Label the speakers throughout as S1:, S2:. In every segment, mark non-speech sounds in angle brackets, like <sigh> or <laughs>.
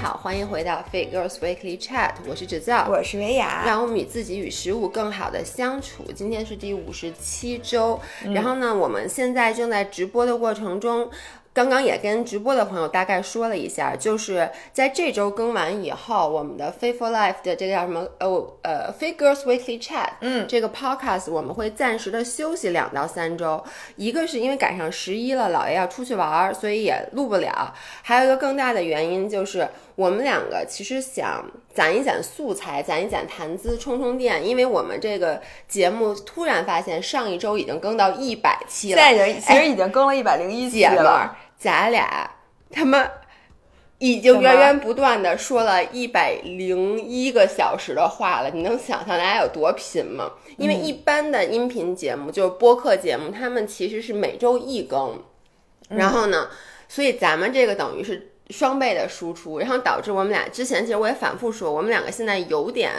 S1: 好，欢迎回到 Fit Girls Weekly Chat，我是芷造，
S2: 我是维雅。
S1: 让我们与自己与食物更好的相处。今天是第五十七周，然后呢，我们现在正在直播的过程中。刚刚也跟直播的朋友大概说了一下，就是在这周更完以后，我们的 Fit for Life 的这个叫什么？哦，呃，Fit Girls Weekly Chat，
S2: 嗯，
S1: 这个 Podcast 我们会暂时的休息两到三周。一个是因为赶上十一了，姥爷要出去玩儿，所以也录不了。还有一个更大的原因就是我们两个其实想攒一攒素材，攒一攒谈资，充充电。因为我们这个节目突然发现上一周已经更到一百期了，
S2: 现在已经其实已经更了一百零一期了。
S1: 咱俩他妈已经源源不断的说了一百零一个小时的话了，你能想象大家有多拼吗？因为一般的音频节目就是播客节目，他们其实是每周一更，然后呢，所以咱们这个等于是双倍的输出，然后导致我们俩之前其实我也反复说，我们两个现在有点。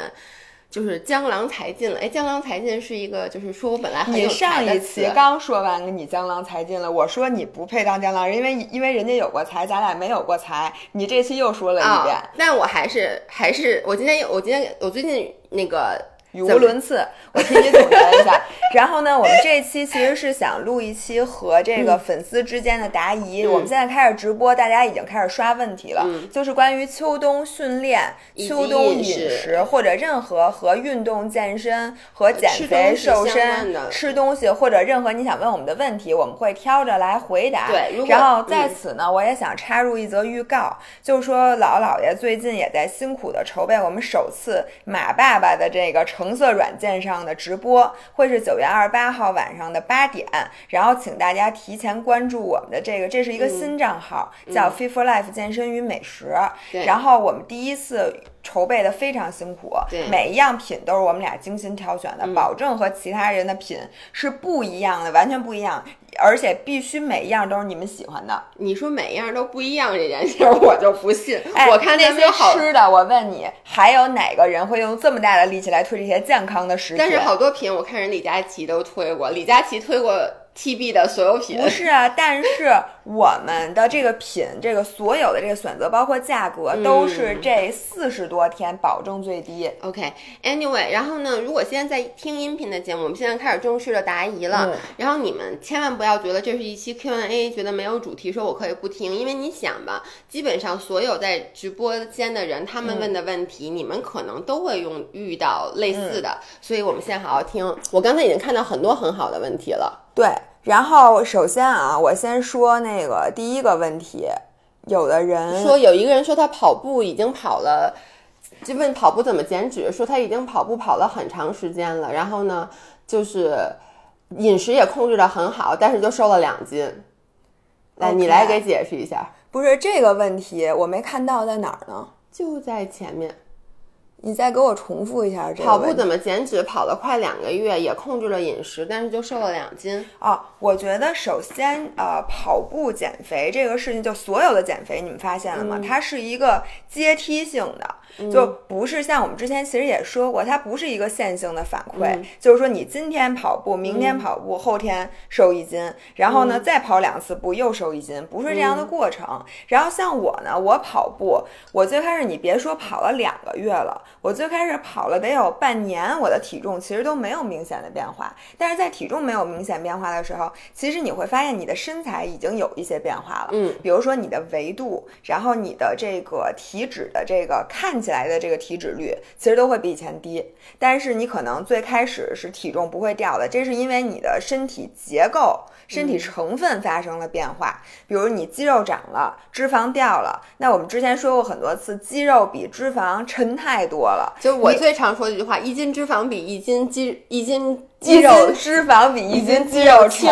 S1: 就是江郎才尽了，哎，江郎才尽是一个，就是说我本来很有
S2: 你上一期刚说完，你江郎才尽了，我说你不配当江郎，因为因为人家有过才，咱俩没有过才，你这期又说了一遍，
S1: 但我还是还是我今天我今天我最近那个。
S2: 语无伦次，我替你总结一下。<laughs> 然后呢，我们这一期其实是想录一期和这个粉丝之间的答疑。我们现在开始直播，大家已经开始刷问题了，就是关于秋冬训练、秋冬饮食或者任何和运动健身和减肥瘦身、吃东西或者任何你想问我们的问题，我们会挑着来回答。
S1: 对，
S2: 然后在此呢，我也想插入一则预告，就是说老姥爷最近也在辛苦的筹备我们首次马爸爸的这个。橙色软件上的直播会是九月二十八号晚上的八点，然后请大家提前关注我们的这个，这是一个新账号，叫 Fit for Life 健身与美食。然后我们第一次筹备的非常辛苦，每一样品都是我们俩精心挑选的，保证和其他人的品是不一样的，完全不一样。而且必须每一样都是你们喜欢的。
S1: 你说每一样都不一样这件事，我就不信。我看
S2: 那些吃的，我问你，还有哪个人会用这么大的力气来推这些健康的食品？
S1: 但是好多品，我看人李佳琦都推过，李佳琦推过。T B 的所有品
S2: 不是啊，但是我们的这个品，这个所有的这个选择，包括价格，都是这四十多天保证最低。
S1: OK，Anyway，然后呢，如果现在在听音频的节目，我们现在开始正式的答疑了。然后你们千万不要觉得这是一期 Q&A，觉得没有主题，说我可以不听，因为你想吧，基本上所有在直播间的人，他们问的问题，你们可能都会用遇到类似的，所以我们现在好好听。我刚才已经看到很多很好的问题了。
S2: 对。然后首先啊，我先说那个第一个问题，有的人
S1: 说有一个人说他跑步已经跑了，就问跑步怎么减脂，说他已经跑步跑了很长时间了，然后呢，就是饮食也控制的很好，但是就瘦了两斤。来，你来给解释一下。
S2: 不是这个问题，我没看到在哪儿呢？
S1: 就在前面。
S2: 你再给我重复一下这个。
S1: 跑步怎么减脂？跑了快两个月，也控制了饮食，但是就瘦了两斤。
S2: 哦，我觉得首先，呃，跑步减肥这个事情，就所有的减肥，你们发现了吗？它是一个阶梯性的。就不是像我们之前其实也说过，它不是一个线性的反馈，就是说你今天跑步，明天跑步，后天瘦一斤，然后呢再跑两次步又瘦一斤，不是这样的过程。然后像我呢，我跑步，我最开始你别说跑了两个月了，我最开始跑了得有半年，我的体重其实都没有明显的变化。但是在体重没有明显变化的时候，其实你会发现你的身材已经有一些变化了。
S1: 嗯，
S2: 比如说你的维度，然后你的这个体脂的这个看起起来的这个体脂率其实都会比以前低，但是你可能最开始是体重不会掉的，这是因为你的身体结构、身体成分发生了变化。比如你肌肉长了，脂肪掉了。那我们之前说过很多次，肌肉比脂肪沉太多了。
S1: 就我最常说的一句话：一斤脂肪比一斤肌一斤
S2: 肌肉脂肪比一斤肌肉轻。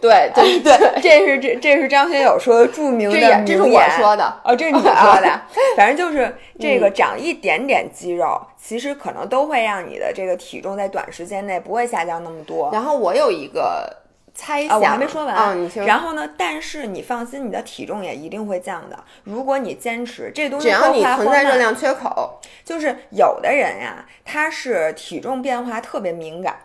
S1: 对对 <laughs>
S2: 对，<laughs> 这是这这是张学友说的著名的
S1: 这是我说的
S2: 哦，这是你说的。<laughs> 反正就是这个长一点点肌肉，其实可能都会让你的这个体重在短时间内不会下降那么多。
S1: 然后我有一个猜想，
S2: 我还没说完。
S1: 你
S2: 然后呢？但是你放心，你的体重也一定会降的。如果你坚持这东西，
S1: 只要你存在热量缺口，
S2: 就是有的人呀，他是体重变化特别敏感。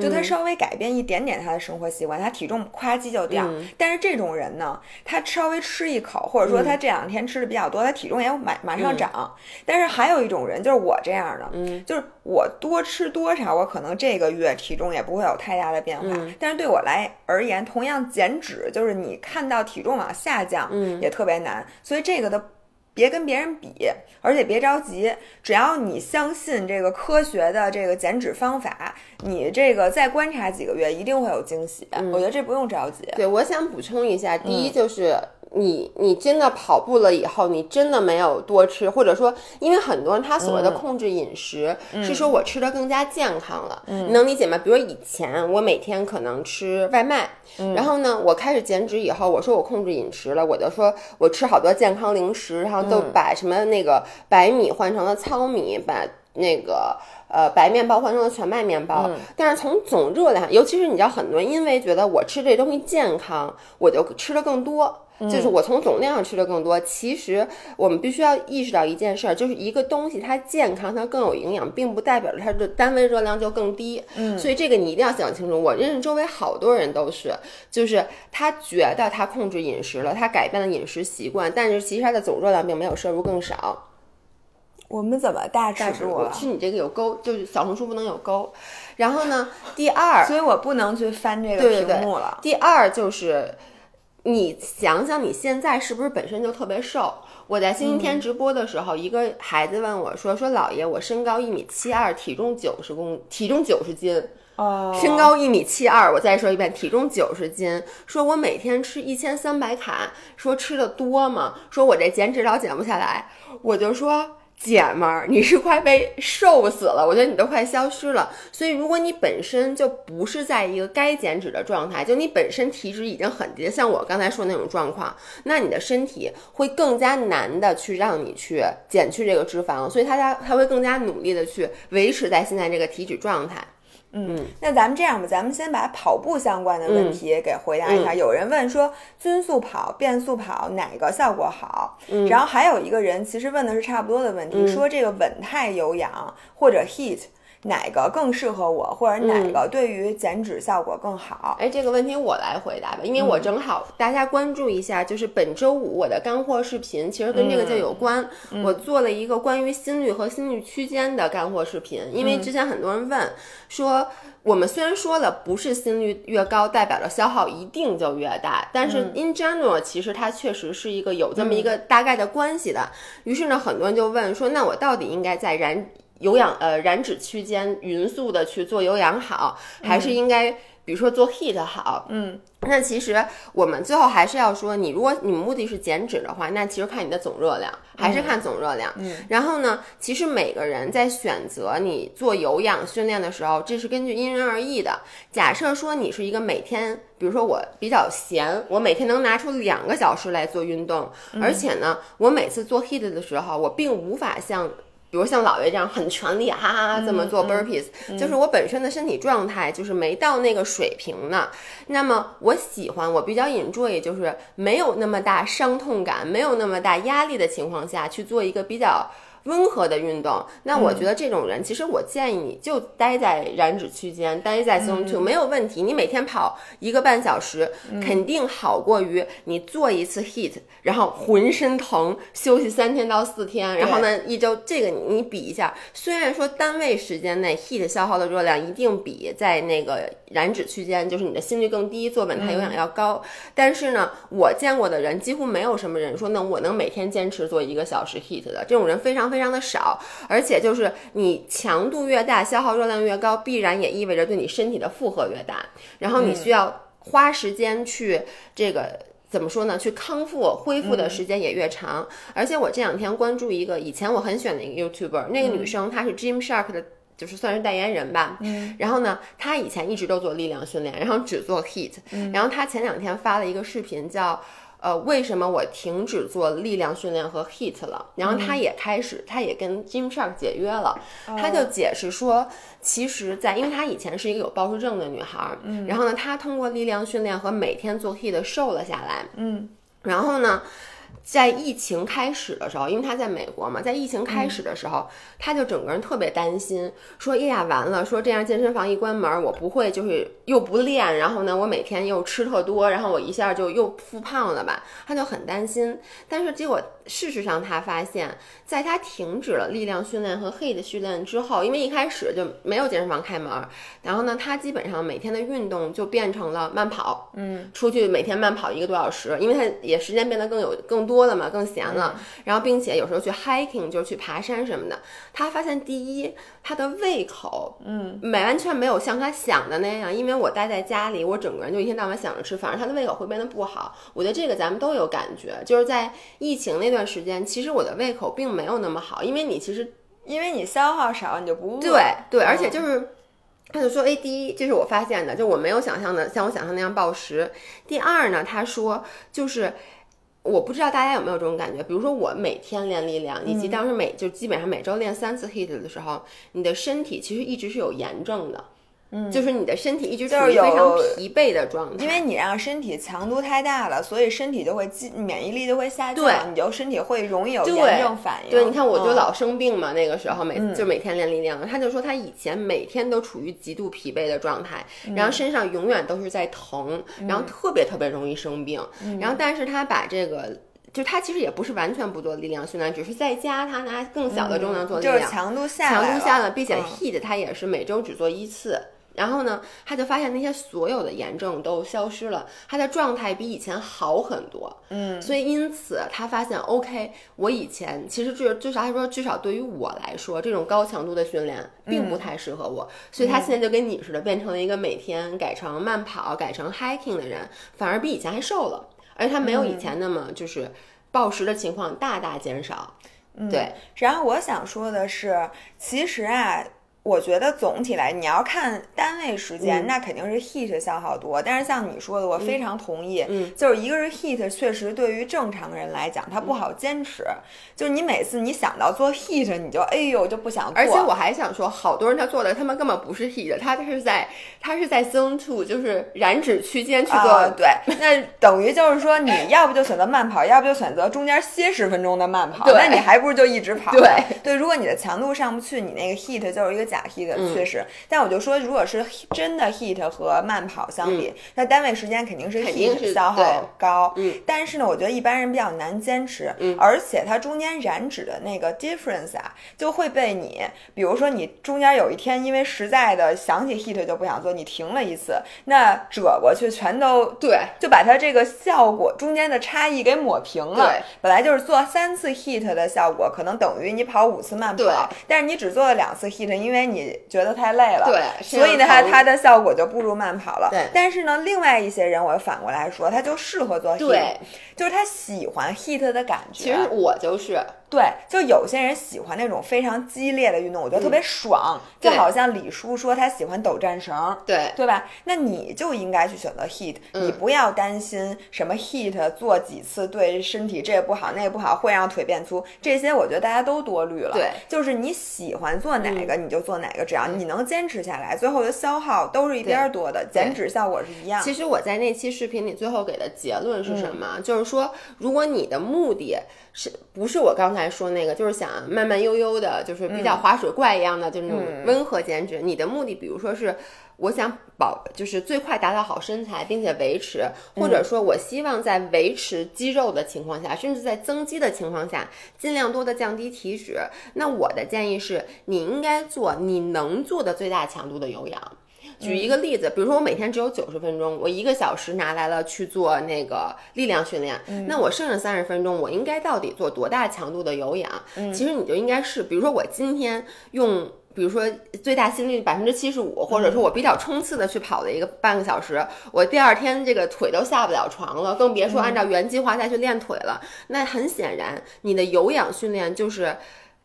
S2: 就他稍微改变一点点他的生活习惯，他体重夸叽就掉。但是这种人呢，他稍微吃一口，或者说他这两天吃的比较多，他体重也马马上涨。但是还有一种人，就是我这样的，就是我多吃多少，我可能这个月体重也不会有太大的变化。但是对我来而言，同样减脂，就是你看到体重往下降，也特别难。所以这个的。别跟别人比，而且别着急，只要你相信这个科学的这个减脂方法，你这个再观察几个月，一定会有惊喜。我觉得这不用着急。
S1: 对，我想补充一下，第一就是。你你真的跑步了以后，你真的没有多吃，或者说，因为很多人他所谓的控制饮食是说我吃的更加健康了，你能理解吗？比如以前我每天可能吃外卖，然后呢，我开始减脂以后，我说我控制饮食了，我就说我吃好多健康零食，然后都把什么那个白米换成了糙米，把那个呃白面包换成了全麦面包。但是从总热量，尤其是你知道，很多人因为觉得我吃这东西健康，我就吃的更多。就是我从总量上吃的更多，其实我们必须要意识到一件事儿，就是一个东西它健康，它更有营养，并不代表着它的单位热量就更低。嗯，所以这个你一定要想清楚。我认识周围好多人都是，就是他觉得他控制饮食了，他改变了饮食习惯，但是其实他的总热量并没有摄入更少。
S2: 我们怎么大吃
S1: 了？是你这个有勾，就是小红书不能有勾。然后呢，<laughs> 第二，
S2: 所以我不能去翻这个屏幕了。
S1: 第二就是。你想想，你现在是不是本身就特别瘦？我在星期天直播的时候，一个孩子问我说：“说姥爷，我身高一米七二，体重九十公，体重九十斤。
S2: 哦，
S1: 身高一米七二，我再说一遍，体重九十斤。说我每天吃一千三百卡，说吃的多吗？说我这减脂老减不下来。我就说。”姐们儿，你是快被瘦死了，我觉得你都快消失了。所以，如果你本身就不是在一个该减脂的状态，就你本身体脂已经很低，像我刚才说那种状况，那你的身体会更加难的去让你去减去这个脂肪，所以它它它会更加努力的去维持在现在这个体脂状态。
S2: 嗯，那咱们这样吧，咱们先把跑步相关的问题给回答一下。有人问说，均速跑、变速跑哪个效果好？然后还有一个人其实问的是差不多的问题，说这个稳态有氧或者 heat。哪个更适合我，或者哪个对于减脂效果更好？
S1: 哎，这个问题我来回答吧，因为我正好大家关注一下，就是本周五我的干货视频，其实跟这个就有关。我做了一个关于心率和心率区间的干货视频，因为之前很多人问说，我们虽然说了不是心率越高代表着消耗一定就越大，但是 in general 其实它确实是一个有这么一个大概的关系的。于是呢，很多人就问说，那我到底应该在燃？有氧呃燃脂区间匀速的去做有氧好，还是应该比如说做 heat 好？
S2: 嗯，
S1: 那其实我们最后还是要说，你如果你目的是减脂的话，那其实看你的总热量，还是看总热量。
S2: 嗯，
S1: 然后呢，其实每个人在选择你做有氧训练的时候，这是根据因人而异的。假设说你是一个每天，比如说我比较闲，我每天能拿出两个小时来做运动，而且呢，我每次做 heat 的时候，我并无法像。比如像老爷这样很全力，哈哈哈这么做 burpees，就是我本身的身体状态就是没到那个水平呢。那么我喜欢，我比较 enjoy，就是没有那么大伤痛感，没有那么大压力的情况下去做一个比较。温和的运动，那我觉得这种人，其实我建议你就待在燃脂区间，待在 zone two 没有问题。你每天跑一个半小时，肯定好过于你做一次 heat，然后浑身疼，休息三天到四天，然后呢一周。这个你比一下，虽然说单位时间内 heat 消耗的热量一定比在那个燃脂区间，就是你的心率更低，做稳态有氧要高，但是呢，我见过的人几乎没有什么人说，那我能每天坚持做一个小时 heat 的，这种人非常。非常的少，而且就是你强度越大，消耗热量越高，必然也意味着对你身体的负荷越大，然后你需要花时间去这个怎么说呢？去康复恢复的时间也越长。而且我这两天关注一个以前我很喜欢的一个 YouTuber，那个女生她是 Gym Shark 的，就是算是代言人吧。嗯。然后呢，她以前一直都做力量训练，然后只做 Heat。嗯。然后她前两天发了一个视频，叫。呃，为什么我停止做力量训练和 HIT 了？然后他也开始，他也跟 Jim Shark 解约了。他就解释说，其实，在因为他以前是一个有暴食症的女孩，嗯，然后呢，她通过力量训练和每天做 HIT 瘦了下来，
S2: 嗯，
S1: 然后呢。在疫情开始的时候，因为他在美国嘛，在疫情开始的时候，他就整个人特别担心，说：“哎呀，完了，说这样健身房一关门，我不会就是又不练，然后呢，我每天又吃特多，然后我一下就又复胖了吧？”他就很担心。但是结果事实上，他发现，在他停止了力量训练和 HIIT 训练之后，因为一开始就没有健身房开门，然后呢，他基本上每天的运动就变成了慢跑，
S2: 嗯，
S1: 出去每天慢跑一个多小时，因为他也时间变得更有更多了嘛，更闲了。然后并且有时候去 hiking 就是去爬山什么的。他发现第一，他的胃口，
S2: 嗯，
S1: 没完全没有像他想的那样。因为我待在家里，我整个人就一天到晚想着吃，反而他的胃口会变得不好。我觉得这个咱们都有感觉，就是在疫情那段时间，其实我的胃口并没有那么好，因为你其实
S2: 因为你消耗少，你就不饿。
S1: 对对，而且就是。他就说：“哎，第一，这是我发现的，就我没有想象的像我想象那样暴食。第二呢，他说就是我不知道大家有没有这种感觉，比如说我每天练力量，以及当时每就基本上每周练三次 HIIT 的时候，你的身体其实一直是有炎症的，
S2: 嗯，
S1: 就是你的身体一直处
S2: 就是有
S1: 于非常疲惫的状态，
S2: 因为你让身体强度太大了，所以身体就会机免疫力就会下降，
S1: 对
S2: 你就身体会容易有
S1: 对
S2: 炎症反应。
S1: 对，你看我就
S2: 嗯
S1: 老生病嘛，那个时候每
S2: 嗯
S1: 就每天练力量，他就说他以前每天都处于极度疲惫的状态，
S2: 嗯
S1: 然后身上永远都是在疼，然后特别特别容易生病，
S2: 嗯
S1: 然后但是他把这个。就他其实也不是完全不做力量训练，只是在家他拿更小的重量做力量，
S2: 嗯就是强度下来
S1: 强度下了，并且
S2: 嗯
S1: heat 他也是每周只做一次。然后呢，他就发现那些所有的炎症都消失了，他的状态比以前好很多。
S2: 嗯，
S1: 所以因此他发现，OK，我以前其实至至少他说，至少对于我来说，这种高强度的训练并不太适合我。所以他现在就跟你似的，变成了一个每天改成慢跑、改成 hiking 的人，反而比以前还瘦了，而且他没有以前那么就是暴食的情况大大减少。对，
S2: 然后我想说的是，其实啊。我觉得总体来，你要看单位时间，
S1: 嗯
S2: 那肯定是 heat 消耗多。但是像你说的，我非常同意，
S1: 嗯
S2: 就是一个是 heat，确实对于正常人来讲，他不好坚持。就是你每次你想到做 heat，你就哎呦就不想做。
S1: 而且我还想说，好多人他做的他们根本不是 heat，他是在他是在 zone two，就是燃脂区间去做。
S2: 啊，对，那等于就是说，你要不就选择慢跑，要不就选择中间歇十分钟的慢跑，那你还不如就一直跑。
S1: 对
S2: 对，如果你的强度上不去，你那个 heat 就是一个假 heat，
S1: 嗯
S2: 确实。但我就说，如果是真的 heat 和慢跑相比，那单位时间肯定是 heat 消耗高。
S1: 嗯，
S2: 但是呢，我觉得一般人比较难坚持，
S1: 嗯
S2: 而且它中间燃脂的那个 difference 啊，就会被你，比如说你中间有一天因为实在的想起 heat 就不想做，你停了一次，那折过去全都
S1: 对
S2: 就把它这个效果中间的差异给抹平了。
S1: 对，
S2: 本来就是做三次 heat 的效果，可能等于你跑五次慢跑，但是你只做了两次 heat，因为你觉得太累了。
S1: 对
S2: 所以呢，它它的效果就不如慢跑了。
S1: 对
S2: 但是呢，另外一些人，我反过来说，他就适合做 heat，
S1: 对
S2: 就是他喜欢 heat 的感觉。
S1: 其实我就是，
S2: 对，就有些人喜欢那种非常激烈的运动，我觉得特别爽，就好像李叔说他喜欢抖战绳。
S1: 对
S2: 对吧？那你就应该去选择 heat，、
S1: 嗯
S2: 你不要担心什么 heat 做几次对身体这也不好那也不好，会让腿变粗，这些我觉得大家都多虑了。
S1: 对，
S2: 就是你喜欢做哪个、你就做哪个，只要你能坚持下来，最后的消耗都是一边儿多的，减脂效果是一样的。
S1: 其实我在那期视频里最后给的结论是什么？
S2: 嗯
S1: 就是说，如果你的目的是不是我刚才说那个，就是想慢慢悠悠的，就是比
S2: 嗯
S1: 较滑水怪一样的，就那种温和减脂。你的目的，比如说是我想保，就是最快达到好身材，并且维持，或
S2: 嗯
S1: 者说我希望在维持肌肉的情况下，甚至在增肌的情况下，尽量多的降低体脂。那我的建议是，你应该做你能做的最大强度的有氧。举一个例子，比如说我每天只有九十分钟，我一个小时拿来了去做那个力量训练，那我剩下三十分钟，我应该到底做多大强度的有氧？其实你就应该是，比如说我今天用。比如说最大心率百分之七十五，或者说我比较冲刺的去跑了一个半个小时，我第二天这个腿都下不了床了，更别说按照原计划再去练腿了。那很显然，你的有氧训练就是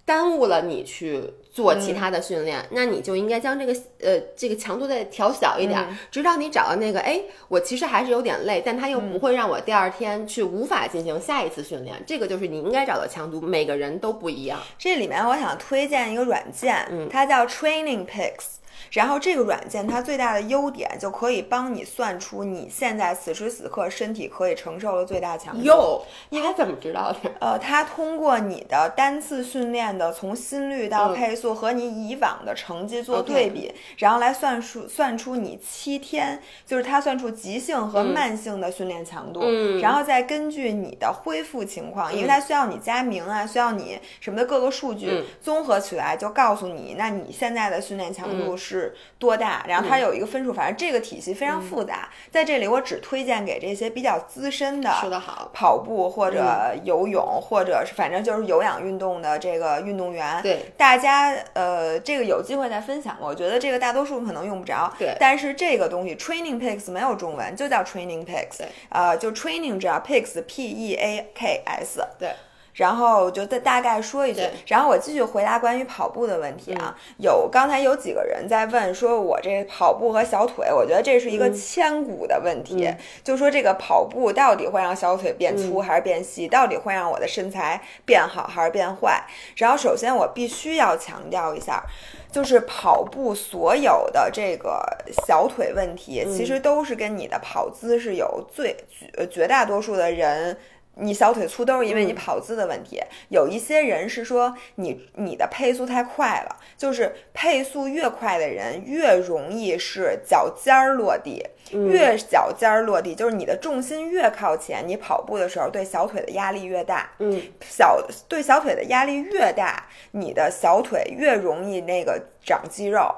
S1: 耽误了你去做其他的训练，那你就应该将这个呃这个强度再调小一点，直到你找到那个哎，我其实还是有点累，但它又不会让我第二天去无法进行下一次训练。这个就是你应该找的强度，每个人都不一样。
S2: 这里面我想推荐一个软件，它叫 Training Peaks。然后这个软件它最大的优点就可以帮你算出你现在此时此刻身体可以承受的最大强度。
S1: 哟，你还怎么知道的？
S2: 呃，它通过你的单次训练的从心率到配速和你以往的成绩做对比，然后来算出算出你七天，就是它算出急性和慢性的训练强度，然后再根据你的恢复情况，因为它需要你加名啊，需要你什么的各个数据综合起来，就告诉你，那你现在的训练强度是多大？然后它有一个分数，反正这个体系非常复杂。在这里，我只推荐给这些比较资深的，
S1: 说得好，
S2: 跑步或者游泳，或者是反正就是有氧运动的这个运动员。
S1: 对，
S2: 大家呃，这个有机会再分享。我觉得这个大多数可能用不着。
S1: 对，
S2: 但是这个东西 Training Peaks 没有中文，就叫 Training Peaks。呃，就 Training 只要 Peaks P E A K S。
S1: 对。
S2: 然后就再大概说一句，然后我继续回答关于跑步的问题啊。有刚才有几个人在问，说我这跑步和小腿，我觉得这是一个千古的问题。就说这个跑步到底会让小腿变粗还是变细？到底会让我的身材变好还是变坏？然后首先我必须要强调一下，就是跑步所有的这个小腿问题，其实都是跟你的跑姿是有最绝绝大多数的人。你小腿粗都是因为你跑姿的问题。有一些人是说你你的配速太快了，就是配速越快的人越容易是脚尖儿落地，越脚尖儿落地就是你的重心越靠前，你跑步的时候对小腿的压力越大。
S1: 嗯，
S2: 小对小腿的压力越大，你的小腿越容易那个长肌肉。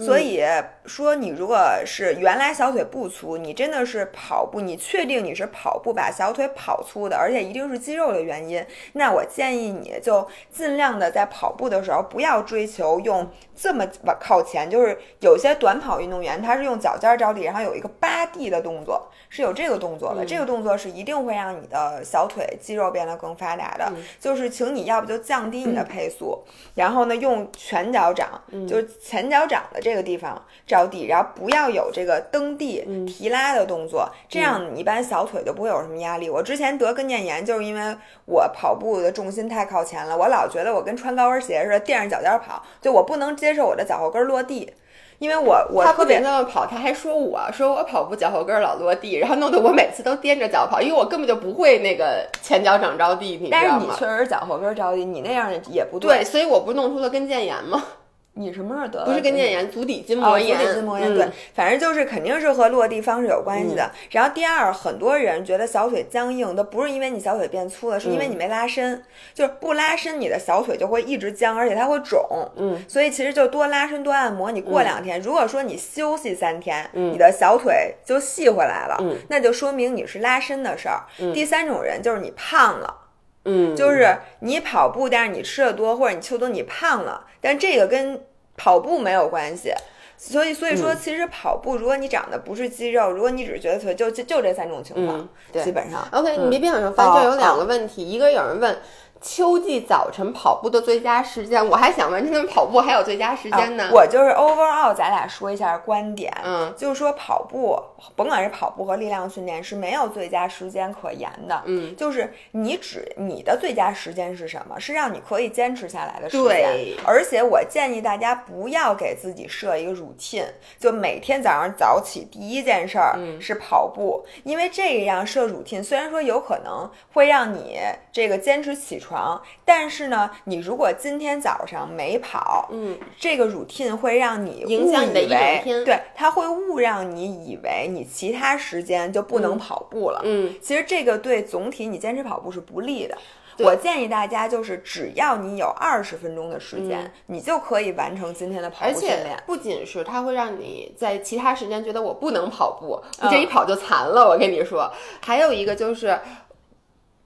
S2: 所以说，你如果是原来小腿不粗，你真的是跑步，你确定你是跑步把小腿跑粗的，而且一定是肌肉的原因，那我建议你就尽量的在跑步的时候不要追求用这么靠前，就是有些短跑运动员他是用脚尖着地，然后有一个扒地的动作，是有这个动作的，这个动作是一定会让你的小腿肌肉变得更发达的。就是请你要不就降低你的配速，然后呢用全脚掌，就是前脚掌的。这个地方着地，然后不要有这个蹬地、提拉的动作，这样你一般小腿就不会有什么压力。我之前得跟腱炎，就是因为我跑步的重心太靠前了，我老觉得我跟穿高跟鞋似的垫着脚尖跑，就我不能接受我的脚后跟落地，因为我我
S1: 特别那么跑，他还说我说我跑步脚后跟老落地，然后弄得我每次都踮着脚跑，因为我根本就不会那个前脚掌着地，你知道吗？
S2: 但是你确实脚后跟着地，你那样也不
S1: 对，所以我不弄出了跟腱炎吗？
S2: 你什么时候得？
S1: 不是跟腱炎，足底筋膜炎。
S2: 足底筋膜炎，对，反正就是肯定是和落地方式有关系的。然后第二，很多人觉得小腿僵硬，都不是因为你小腿变粗了，是因为你没拉伸。就是不拉伸，你的小腿就会一直僵，而且它会肿。
S1: 嗯，
S2: 所以其实就多拉伸多按摩。你过两天，如果说你休息三天，你的小腿就细回来了，那就说明你是拉伸的事儿。第三种人就是你胖了。
S1: 嗯，
S2: 就是你跑步，但是你吃的多，或者你秋冬你胖了，但这个跟跑步没有关系。所以，所以说，其实跑步，如果你长得不是肌肉，如果你只是觉得腿，就就就这三种情况，基本上。
S1: OK，你别别往上翻，这有两个问题，一个有人问。秋季早晨跑步的最佳时间，我还想问，这跑步还有最佳时间呢？
S2: 我就是 overall，咱俩说一下观点，
S1: 嗯，
S2: 就是说跑步，甭管是跑步和力量训练是没有最佳时间可言的，
S1: 嗯，
S2: 就是你只你的最佳时间是什么？是让你可以坚持下来的时间。
S1: 对，
S2: 而且我建议大家不要给自己设一个 routine，就每天早上早起第一件事儿是跑步，因为这样设 routine 虽然说有可能会让你这个坚持起床。但是呢，你如果今天早上没跑，
S1: 嗯，
S2: 这个 routine 会让你
S1: 影响你的一整天，
S2: 对，它会误让你以为你其他时间就不能跑步了，
S1: 嗯，
S2: 其实这个对总体你坚持跑步是不利的。我建议大家就是只要你有二十分钟的时间，你就可以完成今天的跑步训练。
S1: 不仅是它会让你在其他时间觉得我不能跑步，这一跑就残了。我跟你说，还有一个就是。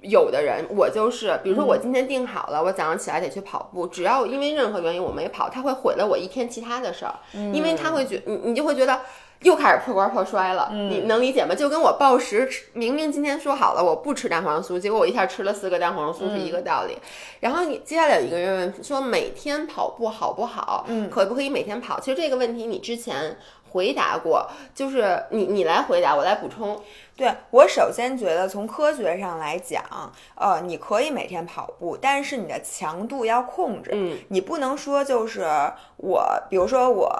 S1: 有的人，我就是，比如说我今天定好了，我早上起来得去跑步，只要因为任何原因我没跑，他会毁了我一天其他的事儿，因为他会觉你你就会觉得又开始破罐破摔了，你能理解吗？就跟我暴食，明明今天说好了我不吃蛋黄酥，结果我一下吃了四个蛋黄酥是一个道理。然后你接下来有一个人问说每天跑步好不好？
S2: 嗯，
S1: 可不可以每天跑？其实这个问题你之前。回答过，就是你你来回答，我来补充。
S2: 对我首先觉得从科学上来讲，呃，你可以每天跑步，但是你的强度要控制。
S1: 嗯，
S2: 你不能说就是我，比如说我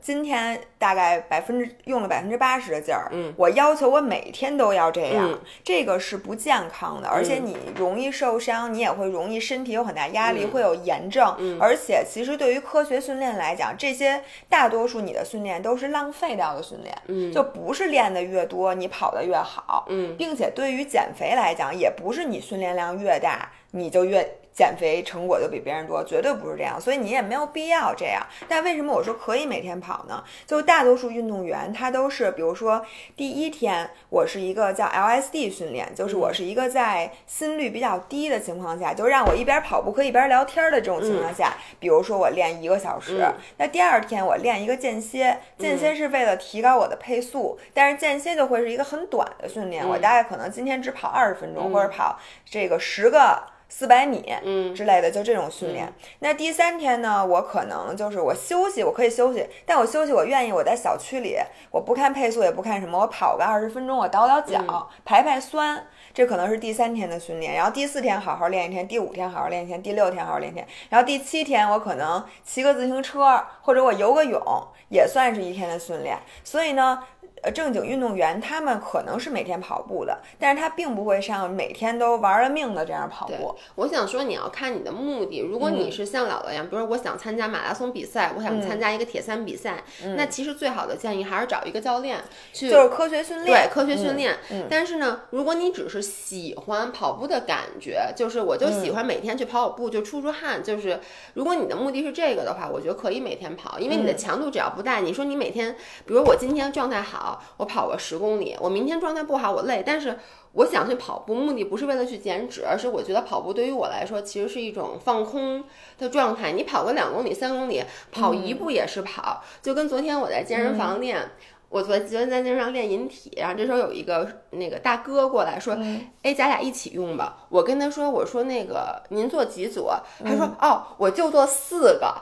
S2: 今天大概百分之用了百分之八十的劲儿，
S1: 嗯，
S2: 我要求我每天都要这样，
S1: 嗯
S2: 这个是不健康的，而且你容易受伤，你也会容易身体有很大压力，
S1: 嗯
S2: 会有炎症。
S1: 嗯
S2: 而且其实对于科学训练来讲，这些大多数你的训练都是浪费掉的训练，
S1: 嗯
S2: 就不是练的越多，你跑的越好。
S1: 嗯
S2: 并且对于减肥来讲，也不是你训练量越大，你就越减肥成果就比别人多，绝对不是这样。所以你也没有必要这样。但为什么我说可以每天跑呢？就大多数运动员他都是，比如说第一天我是一个叫 LSD 训练，就是我是一个在心率比较低的情况下，就让我一边跑步可以一边聊天的这种情况下，比如说我练一个小时，
S1: 嗯
S2: 那第二天我练一个间歇，间歇是为了提高我的配速，但是间歇就会是一个很短的训练，我大概可能今天只跑二十分钟，
S1: 嗯
S2: 或者跑这个十个。四百米，
S1: 嗯
S2: 之类的，就这种训练。那第三天呢，我可能就是我休息，我可以休息，但我休息我愿意我在小区里，我不看配速，也不看什么，我跑个二十分钟，我倒倒脚，
S1: 嗯
S2: 排排酸。这可能是第三天的训练，然后第四天好好练一天，第五天好好练一天，第六天好好练一天，然后第七天我可能骑个自行车或者我游个泳，也算是一天的训练。所以呢，呃，正经运动员他们可能是每天跑步的，但是他并不会像每天都玩了命的这样跑步。，
S1: 我想说你要看你的目的。如果你
S2: 嗯
S1: 是像姥姥一样，比如说我想参加马拉松比赛，我想参加一个铁三比赛，那其实最好的建议还是找一个教练去
S2: 嗯就是科学训练，
S1: 对科学训练。
S2: 嗯
S1: 但是呢，如果你只是喜欢跑步的感觉，就是我就喜
S2: 嗯
S1: 欢每天去跑跑步，就出出汗，就是如果你的目的是这个的话，我觉得可以每天跑，因为你的
S2: 嗯
S1: 强度只要不大。你说你每天，比如我今天状态好，我跑个十公里，我明天状态不好，我累，但是。我想去跑步，目的不是为了去减脂，而是我觉得跑步对于我来说其实是一种放空的状态。你跑个两公里、三公里，跑
S2: 嗯
S1: 一步也是跑。就跟昨天我在健身房练，我昨昨天在健身房练引体，然后这时候有一个那个大哥过来说：“
S2: 嗯
S1: 哎，咱俩一起用吧。”我跟他说：“我说那个您做几组？”他说：“哦，我就做四个。”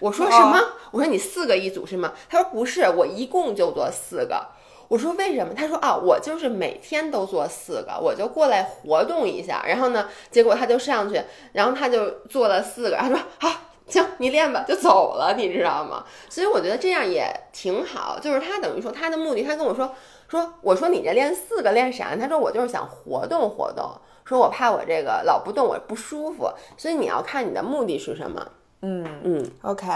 S1: 我说：“什么？”我说：“你四个一组是吗？”他说：“不是，我一共就做四个。”我说为什么？他说啊，我就是每天都做四个，我就过来活动一下。然后呢，结果他就上去，然后他就做了四个。他说好，行，你练吧，就走了，你知道吗？所以我觉得这样也挺好。就是他等于说他的目的，他跟我说说，我说你这练四个练啥？他说我就是想活动活动，说我怕我这个老不动我不舒服。所以你要看你的目的是什么。
S2: 嗯
S1: 嗯
S2: ，OK。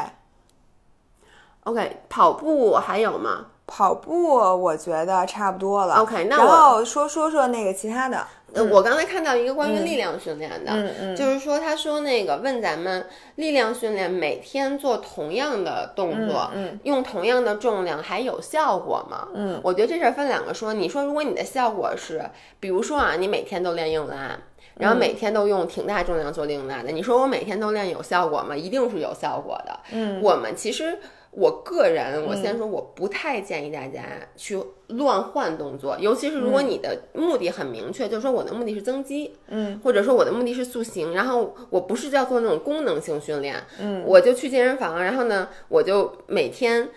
S1: ，OK，跑步还有吗？
S2: 跑步我觉得差不多了。
S1: OK，那
S2: 然
S1: 我
S2: 后说说说那个其他的。
S1: 呃，我刚才看到一个关于力量训练的，
S2: 嗯嗯
S1: 就是说他说那个问咱们力量训练每天做同样的动作，
S2: 嗯
S1: 用同样的重量还有效果吗？
S2: 嗯，
S1: 我觉得这事儿分两个说。你说如果你的效果是，比如说啊，你每天都练硬拉。然后每天都用挺大重量做硬拉的，你说我每天都练有效果吗？一定是有效果的。
S2: 嗯，
S1: 我们其实我个人，我先说，我不太建议大家去乱换动作，尤其是如果你的目的很明确，就是说我的目的是增肌，
S2: 嗯，
S1: 或者说我的目的是塑形，然后我不是要做那种功能性训练，
S2: 嗯，
S1: 我就去健身房，然后呢，我就每天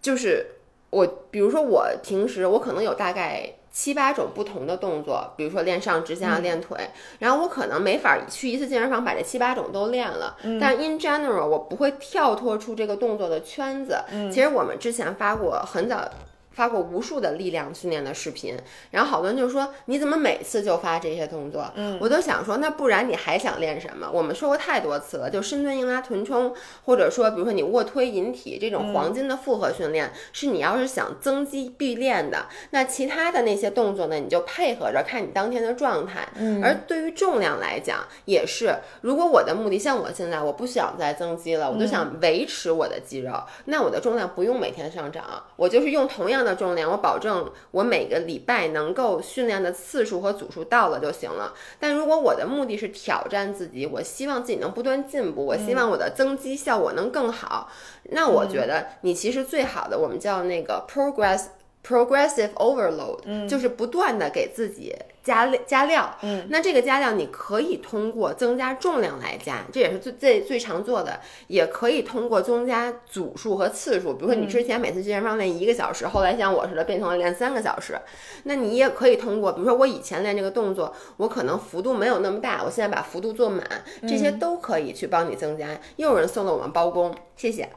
S1: 就是我，比如说我平时我可能有大概。七八种不同的动作，比如说练上肢下练腿，然后我可能没法去一次健身房把这七八种都练了，但 in general 我不会跳脱出这个动作的圈子。其实我们之前发过很早。发过无数的力量训练的视频，然后好多人就说你怎么每次就发这些动作？嗯，我都想说，那不然你还想练什么？我们说过太多次了，就深蹲、硬拉、臀冲，或者说比如说你卧推、引体这种黄金的复合训练，是你要是想增肌必练的。那其他的那些动作呢，你就配合着看你当天的状态。嗯，而对于重量来讲，也是，如果我的目的像我现在，我不想再增肌了，我就想维持我的肌肉，那我的重量不用每天上涨，我就是用同样的重量，我保证我每个礼拜能够训练的次数和组数到了就行了。但如果我的目的是挑战自己，我希望自己能不断进步，我希望我的增肌效果能更好，那我觉得你其实最好的我们叫那个 progress。progressive overload，就是不断的给自己加加料。
S2: 嗯，
S1: 那这个加料你可以通过增加重量来加，这也是最最最常做的，也可以通过增加组数和次数。比如说你之前每次健身房练一个小时，后来像我似的变成了练三个小时，那你也可以通过，比如说我以前练这个动作，我可能幅度没有那么大，我现在把幅度做满，这些都可以去帮你增加。又有人送了我们包工，谢谢。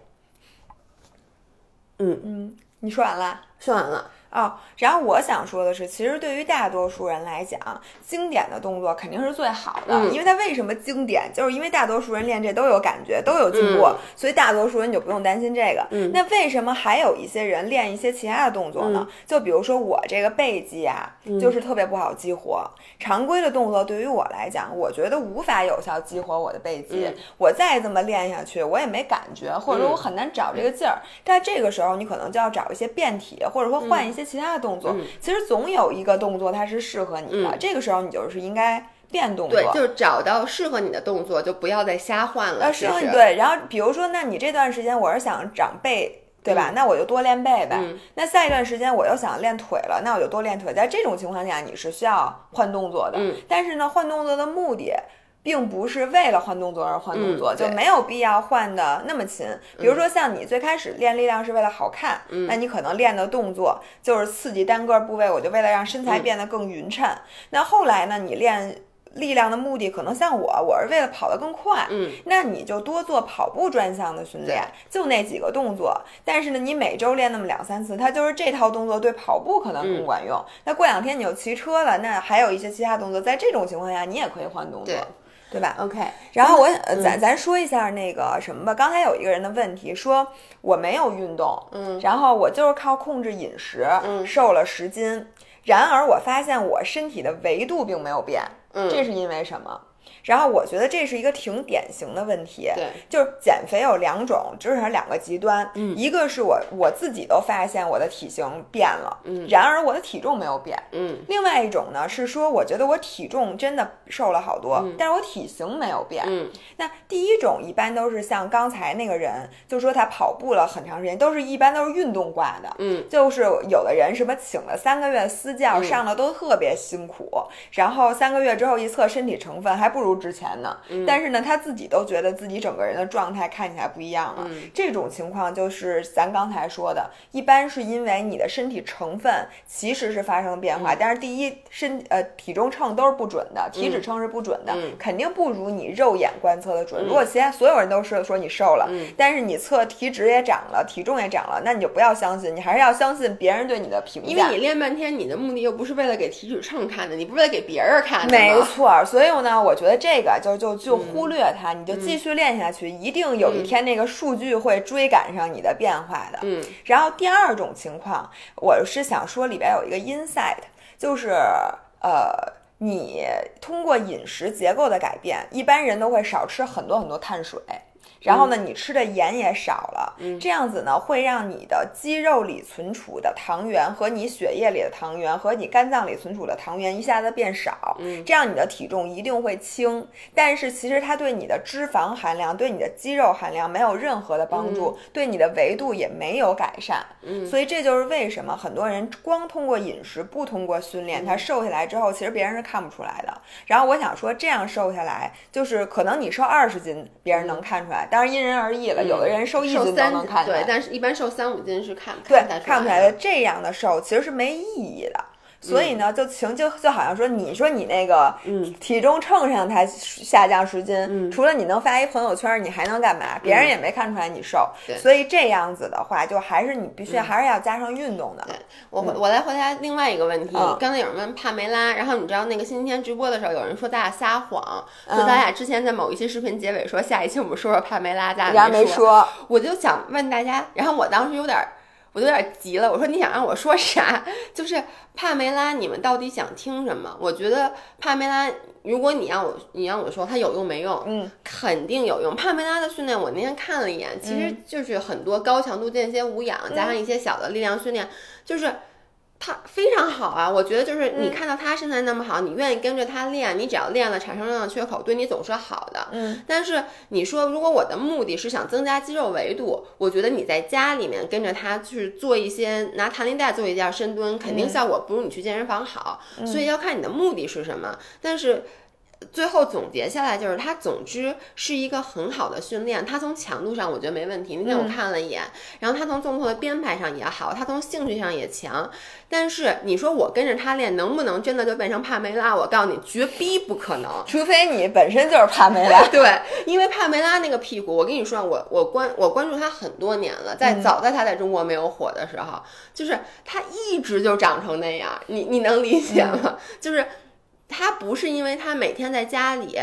S1: 嗯
S2: 嗯，你说完了？
S1: 说完了。
S2: 哦，然后我想说的是，其实对于大多数人来讲，经典的动作肯定是最好的，因为它为什么经典，就是因为大多数人练这都有感觉，都有进步，所以大多数人就不用担心这个。那为什么还有一些人练一些其他的动作呢？就比如说我这个背肌啊，就是特别不好激活。常规的动作对于我来讲，我觉得无法有效激活我的背肌。我再这么练下去，我也没感觉，或者说我很难找这个劲儿。在这个时候，你可能就要找一些变体，或者说换一些。其他的动作，其实总有一个动作它是适合你的，这个时候你就是应该变动作，
S1: 对，就是找到适合你的动作，就不要再瞎换了。
S2: 适合你对，然后比如说，那你这段时间我是想长背，对吧？那我就多练背呗。那下一段时间我又想练腿了，那我就多练腿。在这种情况下，你是需要换动作的。但是呢，换动作的目的。并不是为了换动作而换动作，就没有必要换的那么勤。比如说，像你最开始练力量是为了好看，那你可能练的动作就是刺激单个部位，我就为了让身材变得更匀称。那后来呢，你练力量的目的可能像我，我是为了跑得更快，
S1: 嗯，
S2: 那你就多做跑步专项的训练，就那几个动作。但是呢，你每周练那么两三次，它就是这套动作对跑步可能更管用。那过两天你就骑车了，那还有一些其他动作，在这种情况下你也可以换动作。对吧
S1: ？OK，
S2: 然后我咱咱说一下那个什么吧。刚才有一个人的问题说我没有运动，
S1: 嗯，
S2: 然后我就是靠控制饮食，
S1: 嗯，
S2: 瘦了十斤。然而我发现我身体的维度并没有变，
S1: 嗯，
S2: 这是因为什么？然后我觉得这是一个挺典型的问题，
S1: 对，
S2: 就是减肥有两种，至少两个极端，
S1: 嗯，
S2: 一个是我我自己都发现我的体型变了，
S1: 嗯，
S2: 然而我的体重没有变，
S1: 嗯，
S2: 另外一种呢是说我觉得我体重真的瘦了好多，但是我体型没有变，
S1: 嗯，
S2: 那第一种一般都是像刚才那个人，就说他跑步了很长时间，都是一般都是运动挂的，
S1: 嗯，
S2: 就是有的人什么请了三个月私教上的都特别辛苦，然后三个月之后一测身体成分还不如之前呢。但是呢，他自己都觉得自己整个人的状态看起来不一样了。这种情况就是咱刚才说的，一般是因为你的身体成分其实是发生了变化。但是第一，身呃体重秤都是不准的，体脂秤是不准的，肯定不如你肉眼观测的准。如果其他所有人都是说你瘦了，但是你测体脂也涨了，体重也涨了，那你就不要相信，你还是要相信别人对你的评价。
S1: 因为你练半天，你的目的又不是为了给体脂秤看的，你不是为了给别人看的。
S2: 没错，所以呢，我觉得这个就就。就忽略它，你就继续练下去，一定有一天那个数据会追赶上你的变化的。
S1: 嗯，
S2: 然后第二种情况，我是想说里边有一个 insight，就是呃，你通过饮食结构的改变，一般人都会少吃很多很多碳水。然后呢，你吃的盐也少了，这样子呢，会让你的肌肉里存储的糖原和你血液里的糖原和你肝脏里存储的糖原一下子变少，这样你的体重一定会轻。但是其实它对你的脂肪含量、对你的肌肉含量没有任何的帮助，对你的维度也没有改善。所以这就是为什么很多人光通过饮食不通过训练，他瘦下来之后，其实别人是看不出来的。然后我想说，这样瘦下来，就是可能你瘦二十斤，别人能看出来。当然因人而异了，有的人瘦一斤都能看出来，
S1: 对，但是一般瘦三五斤是看
S2: 对
S1: 看
S2: 不出来的。这样的瘦其实是没意义的。所以呢，就情就就好像说，你说你那个体重秤上它下降十斤，除了你能发一朋友圈，你还能干嘛？别人也没看出来你瘦。所以这样子的话，就还是你必须还是要加上运动的。
S1: 对我我来回答另外一个问题，刚才有人问帕梅拉，然后你知道那个星期天直播的时候，有人说咱俩撒谎，说咱俩之前在某一期视频结尾说下一期我们说说帕梅拉，咱
S2: 俩没
S1: 说。我就想问大家，然后我当时有点。我都有点急了，我说你想让我说啥？<laughs> 就是帕梅拉，你们到底想听什么？我觉得帕梅拉，如果你让我，你让我说它有用没用？
S2: 嗯，
S1: 肯定有用。帕梅拉的训练，我那天看了一眼，其实就是很多高强度间歇无氧加上一些小的力量训练，就是它非常好啊！我觉得就是你看到他身材那么好，你愿意跟着他练，你只要练了产生热量缺口，对你总是好的。
S2: 嗯。
S1: 但是你说，如果我的目的是想增加肌肉维度，我觉得你在家里面跟着他去做一些拿弹力带做一下深蹲，肯定效果不如你去健身房好。所以要看你的目的是什么。但是。最后总结下来就是，它总之是一个很好的训练。它从强度上我觉得没问题，那天我看了一眼。然后它从动作的编排上也好，它从兴趣上也强。但是你说我跟着他练，能不能真的就变成帕梅拉？我告诉你，绝逼不可能。
S2: 除非你本身就是帕梅拉。<laughs>
S1: 对，因为帕梅拉那个屁股，我跟你说，我我关我关注他很多年了，在早在他在中国没有火的时候，就是他一直就长成那样。你你能理解吗？就是。他不是因为他每天在家里。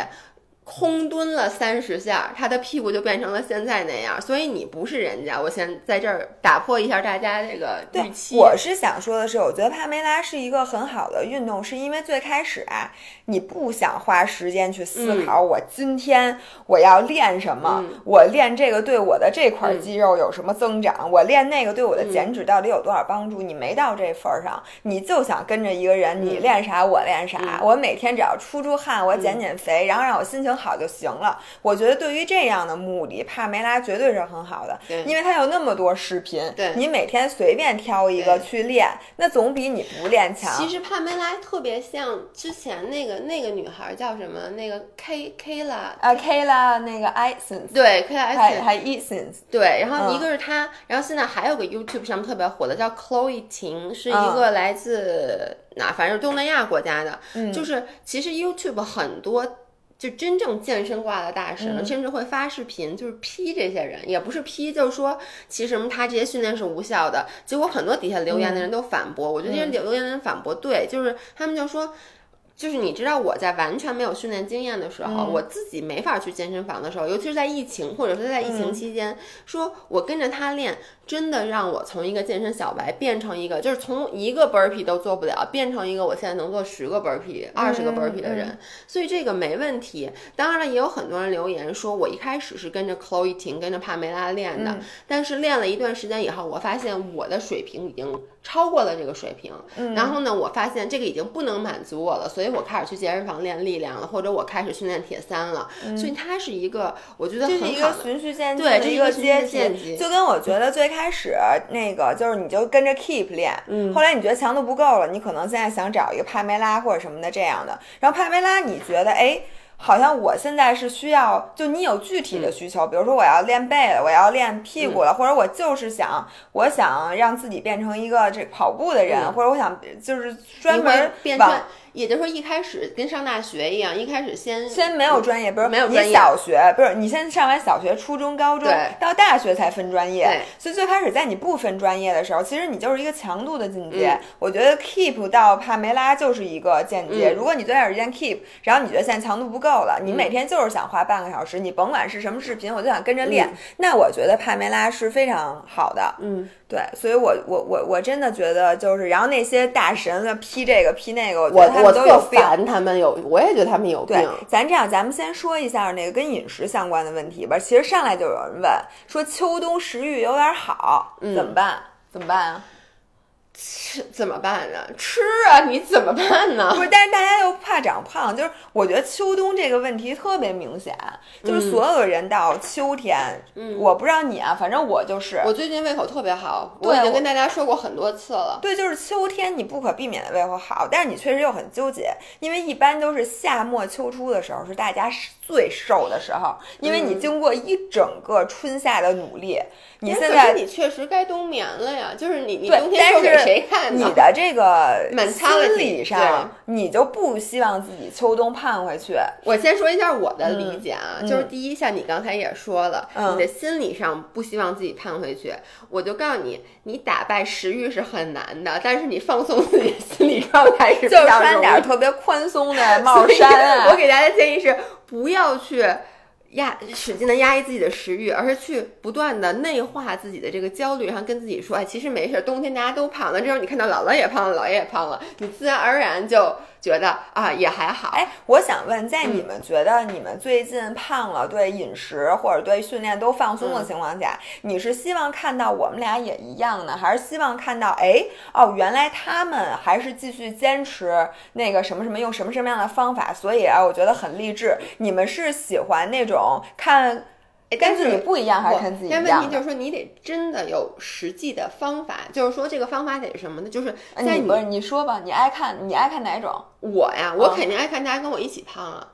S1: 空蹲了三十下，他的屁股就变成了现在那样。所以你不是人家，我先在这儿打破一下大家这个预期。
S2: 我是想说的是，我觉得帕梅拉是一个很好的运动，是因为最开始啊，你不想花时间去思考我今天我要练什么，我练这个对我的这块肌肉有什么增长，我练那个对我的减脂到底有多少帮助。你没到这份儿上，你就想跟着一个人，你练啥我练啥，我每天只要出出汗，我减减肥，然后让我心情。好就行了，我觉得对于这样的目的，帕梅拉绝对是很好的，因为它有那么多视频，
S1: 对。
S2: 你每天随便挑一个去练，那总比你不练强。
S1: 其实帕梅拉特别像之前那个那个女孩叫什么？那个 K K 拉
S2: 啊 K 拉那个 Essence
S1: 对 K 拉 Essence
S2: 还 Essence
S1: 对，然后一个是她，然后现在还有个 YouTube 上面特别火的叫 Chloe 婷，是一个来自哪，反正东南亚国家的，就是其实 YouTube 很多。就真正健身挂的大神，甚至会发视频，就是批这些人，也不是批，就是说，其实什么他这些训练是无效的。结果很多底下留言的人都反驳，我觉得这些留言的人反驳对，就是他们就说。就是你知道我在完全没有训练经验的时候，我自己没法去健身房的时候，尤其是在疫情或者是在疫情期间，说我跟着他练，真的让我从一个健身小白变成一个，就是从一个 burpee 都做不了，变成一个我现在能做十个 burpee、二十个 burpee 的人。所以这个没问题。当然了，也有很多人留言说我一开始是跟着 Chloe 婷、跟着帕梅拉练的，但是练了一段时间以后，我发现我的水平已经超过了这个水平。然后呢，我发现这个已经不能满足我了，所以。我开始去健身房练力量了，或者我开始训练铁三了，所以它是一个我觉得很好
S2: 的，一个循序渐进
S1: 的
S2: 一个
S1: 阶
S2: 梯。就跟我觉得最开始那个就是你就跟着 Keep 练，后来你觉得强度不够了，你可能现在想找一个帕梅拉或者什么的这样的。然后帕梅拉你觉得哎，好像我现在是需要，就你有具体的需求，比如说我要练背了，我要练屁股了，或者我就是想我想让自己变成一个这跑步的人，或者我想就是专门往。
S1: 也就是说，一开始跟上大学一样，一开始先
S2: 先没有专业，不是
S1: 没有专
S2: 业。小学不是你先上完小学、初中、高中，到大学才分专业。所以最开始在你不分专业的时候，其实你就是一个强度的进阶。我觉得 Keep 到帕梅拉就是一个间接。如果你最开始练 Keep，然后你觉得现在强度不够了，你每天就是想花半个小时，你甭管是什么视频，我就想跟着练。那我觉得帕梅拉是非常好的。
S1: 嗯。
S2: 对，所以我我我我真的觉得就是，然后那些大神的批这个批那个，我
S1: 觉
S2: 得我
S1: 都有烦他们有，我也觉得他们有病。
S2: 咱这样，咱们先说一下那个跟饮食相关的问题吧。其实上来就有人问说，秋冬食欲有点好，怎么办？怎么办啊？
S1: 吃怎么办呢？吃啊，你怎么办呢？
S2: 不是，但是大家又怕长胖，就是我觉得秋冬这个问题特别明显，就是所有的人到秋天，
S1: 嗯，
S2: 我不知道你啊，反正我就是，
S1: 我最近胃口特别好，我已经跟大家说过很多次了。
S2: 对，就是秋天你不可避免的胃口好，但是你确实又很纠结，因为一般都是夏末秋初的时候是大家最瘦的时候，因为你经过一整个春夏的努力。你现在
S1: 你确实该冬眠了呀，就是你你冬天瘦给谁看
S2: 你的这个心理上，你就不希望自己秋冬胖回去。
S1: 我先说一下我的理解啊，就是第一，像你刚才也说了，你的心理上不希望自己胖回去，我就告诉你，你打败食欲是很难的，但是你放松自己心理状态是 <laughs>
S2: 就穿点特别宽松的帽衫
S1: 啊。我给大家建议是不要去。压使劲的压抑自己的食欲，而是去不断的内化自己的这个焦虑，然后跟自己说，哎，其实没事，冬天大家都胖了。这时候你看到姥姥也胖了，姥爷也胖了，你自然而然就觉得啊也还好。
S2: 哎，我想问，在你们觉得你们最近胖了，对饮食或者对训练都放松的情况下，你是希望看到我们俩也一样呢，还是希望看到哎哦，原来他们还是继续坚持那个什么什么用什么什么样的方法？所以啊，我觉得很励志。你们是喜欢那种看？跟自己不一样还是看自己一样？
S1: 但问题就是说，你得真的有实际的方法，就是说这个方法得是什么呢？就是在
S2: 你不是你说吧，你爱看你爱看哪种？
S1: 我呀，我肯定爱看大家跟我一起胖啊。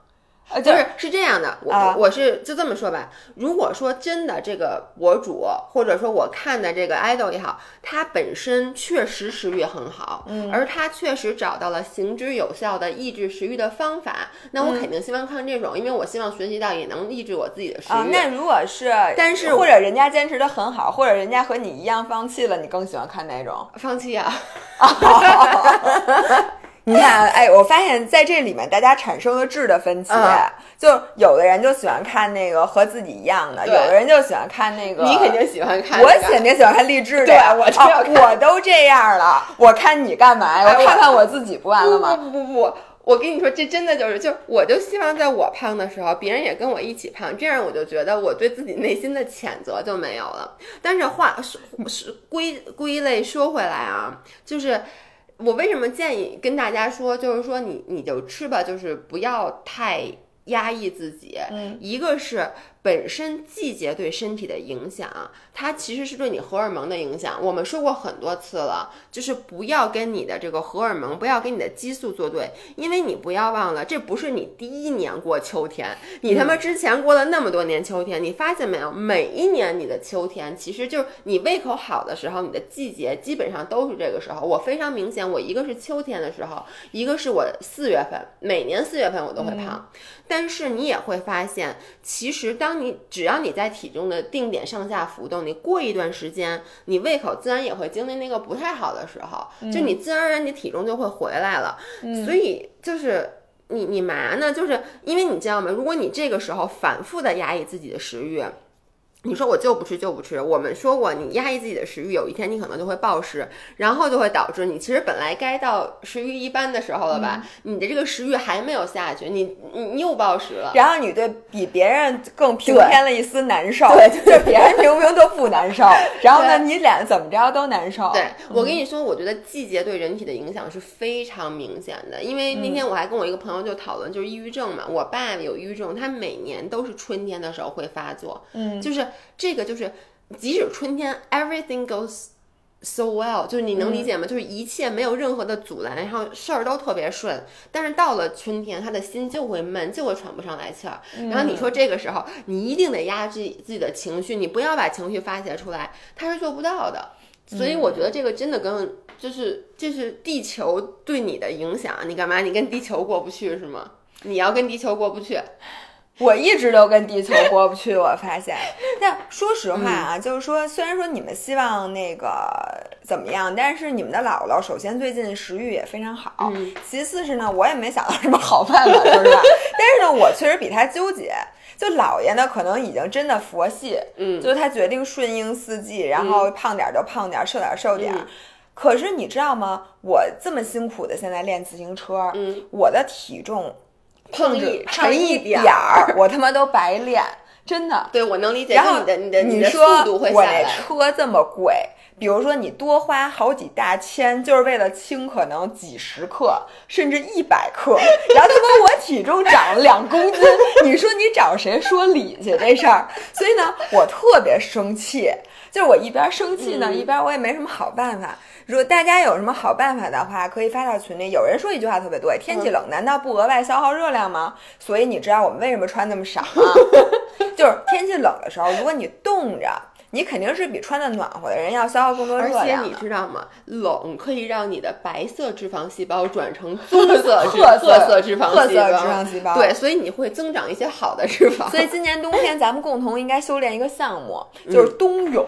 S2: 呃，
S1: 就是是这样的，我我是就这么说吧。如果说真的这个博主，或者说我看的这个 idol 也好，他本身确实食欲很好，
S2: 嗯，
S1: 而他确实找到了行之有效的抑制食欲的方法，那我肯定希望看这种，因为我希望学习到也能抑制我自己的食欲。
S2: 那如果是，
S1: 但是
S2: 或者人家坚持的很好，或者人家和你一样放弃了，你更喜欢看哪种？
S1: 放弃啊。<laughs> <laughs>
S2: 你看，哎，我发现在这里面大家产生了质的分歧，就有的人就喜欢看那个和自己一样的，有的人就喜欢看那个。
S1: 你肯定喜欢看，
S2: 我肯定喜欢看励志的。
S1: 对，我
S2: 我都这样了，我看你干嘛呀？我看看我自己不完了吗？
S1: 不不不不，我跟你说，这真的就是，就我就希望在我胖的时候，别人也跟我一起胖，这样我就觉得我对自己内心的谴责就没有了。但是话是是归归类说回来啊，就是。我为什么建议跟大家说，就是说你你就吃吧，就是不要太压抑自己。
S2: 嗯，
S1: 一个是。本身季节对身体的影响，它其实是对你荷尔蒙的影响。我们说过很多次了，就是不要跟你的这个荷尔蒙，不要跟你的激素作对，因为你不要忘了，这不是你第一年过秋天，你他妈之前过了那么多年秋天，你发现没有？每一年你的秋天，其实就是你胃口好的时候，你的季节基本上都是这个时候。我非常明显，我一个是秋天的时候，一个是我四月份，每年四月份我都会胖。但是你也会发现，其实当你只要你在体重的定点上下浮动，你过一段时间，你胃口自然也会经历那个不太好的时候，就你自然而然你体重就会回来了。所以就是你你嘛呢？就是因为你知道吗？如果你这个时候反复的压抑自己的食欲。你说我就不吃就不吃，我们说过，你压抑自己的食欲，有一天你可能就会暴食，然后就会导致你其实本来该到食欲一般的时候了吧，你的这个食欲还没有下去，你你你又暴食了，
S2: 然后你对比别人更平添了一丝难受，
S1: 对，
S2: 就别人明明都不难受，然后呢，你俩怎么着都难受。
S1: 对我跟你说，我觉得季节对人体的影响是非常明显的，因为那天我还跟我一个朋友就讨论，就是抑郁症嘛，我爸有抑郁症，他每年都是春天的时候会发作，
S2: 嗯，
S1: 就是。这个就是，即使春天 everything goes so well，就是你能理解吗？就是一切没有任何的阻拦，然后事儿都特别顺。但是到了春天，他的心就会闷，就会喘不上来气儿。然后你说这个时候，你一定得压制自己的情绪，你不要把情绪发泄出来，他是做不到的。所以我觉得这个真的跟就是这是地球对你的影响，你干嘛？你跟地球过不去是吗？你要跟地球过不去。
S2: 我一直都跟地球过不去，我发现。<laughs> 但说实话啊，就是说，虽然说你们希望那个怎么样，但是你们的姥姥首先最近食欲也非常好，其次是呢，我也没想到什么好办法，说实话。<laughs> 但是呢，我确实比他纠结。就姥爷呢，可能已经真的佛系，
S1: 嗯，
S2: 就是他决定顺应四季，然后胖点就胖点，瘦点瘦点。可是你知道吗？我这么辛苦的现在练自行车，
S1: 嗯，
S2: 我的体重。
S1: 胖
S2: 一
S1: 沉
S2: 一
S1: 点
S2: 儿，我他妈都白练，真的。
S1: 对，我能理解。
S2: 然后
S1: 你的你的
S2: 你说
S1: 我
S2: 那车这么贵，比如说你多花好几大千，就是为了轻可能几十克甚至一百克，<laughs> 然后他妈我体重长了两公斤，你说你找谁说理去这事儿？所以呢，我特别生气，就是我一边生气呢，一边我也没什么好办法。如果大家有什么好办法的话，可以发到群里。有人说一句话特别对：天气冷，难道不额外消耗热量吗？所以你知道我们为什么穿那么少吗？<laughs> 就是天气冷的时候，如果你冻着，你肯定是比穿的暖和的人要消耗更多热量。
S1: 而且你知道吗？冷可以让你的白色脂肪细胞转成 <laughs> 棕色、
S2: 褐
S1: 色脂肪
S2: 褐色脂肪细胞。
S1: 对，所以你会增长一些好的脂肪。
S2: 所以今年冬天咱们共同应该修炼一个项目，就是冬泳。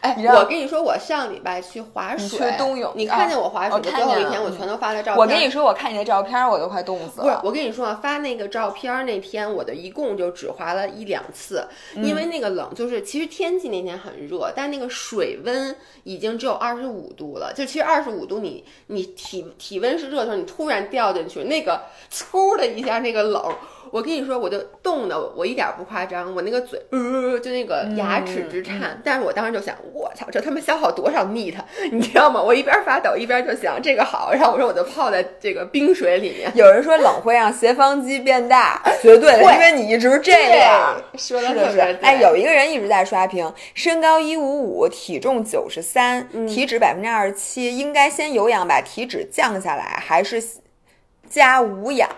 S2: 哎，
S1: 我跟你说，我上礼拜去滑水，
S2: 去冬泳，
S1: 你看见我滑水的最后一天，我全都发了照片。
S2: 我跟你说，我看你那照片，我都快冻死了。
S1: 不是，我跟你说，发那个照片那天，我的一共就只滑了一两次，因为那个冷，就是其实天气那天很热，但那个水温已经只有二十五度了。就其实二十五度，你你体体温是热的时候，你突然掉进去，那个嗖的一下，那个冷。我跟你说，我就冻的，我一点不夸张，我那个嘴，呃，就那个牙齿直颤。但是我当时就想，我操，这他妈消耗多少 neat，你知道吗？我一边发抖一边就想这个好，然后我说我就泡在这个冰水里面。<laughs>
S2: 有人说冷会让斜方肌变大，<laughs> 绝对的，因为你一直这样。
S1: 说的
S2: 是，哎，有一个人一直在刷屏，身高一五五，体重九十三，体脂百分之二十七，应该先有氧把体脂降下来，还是？加无氧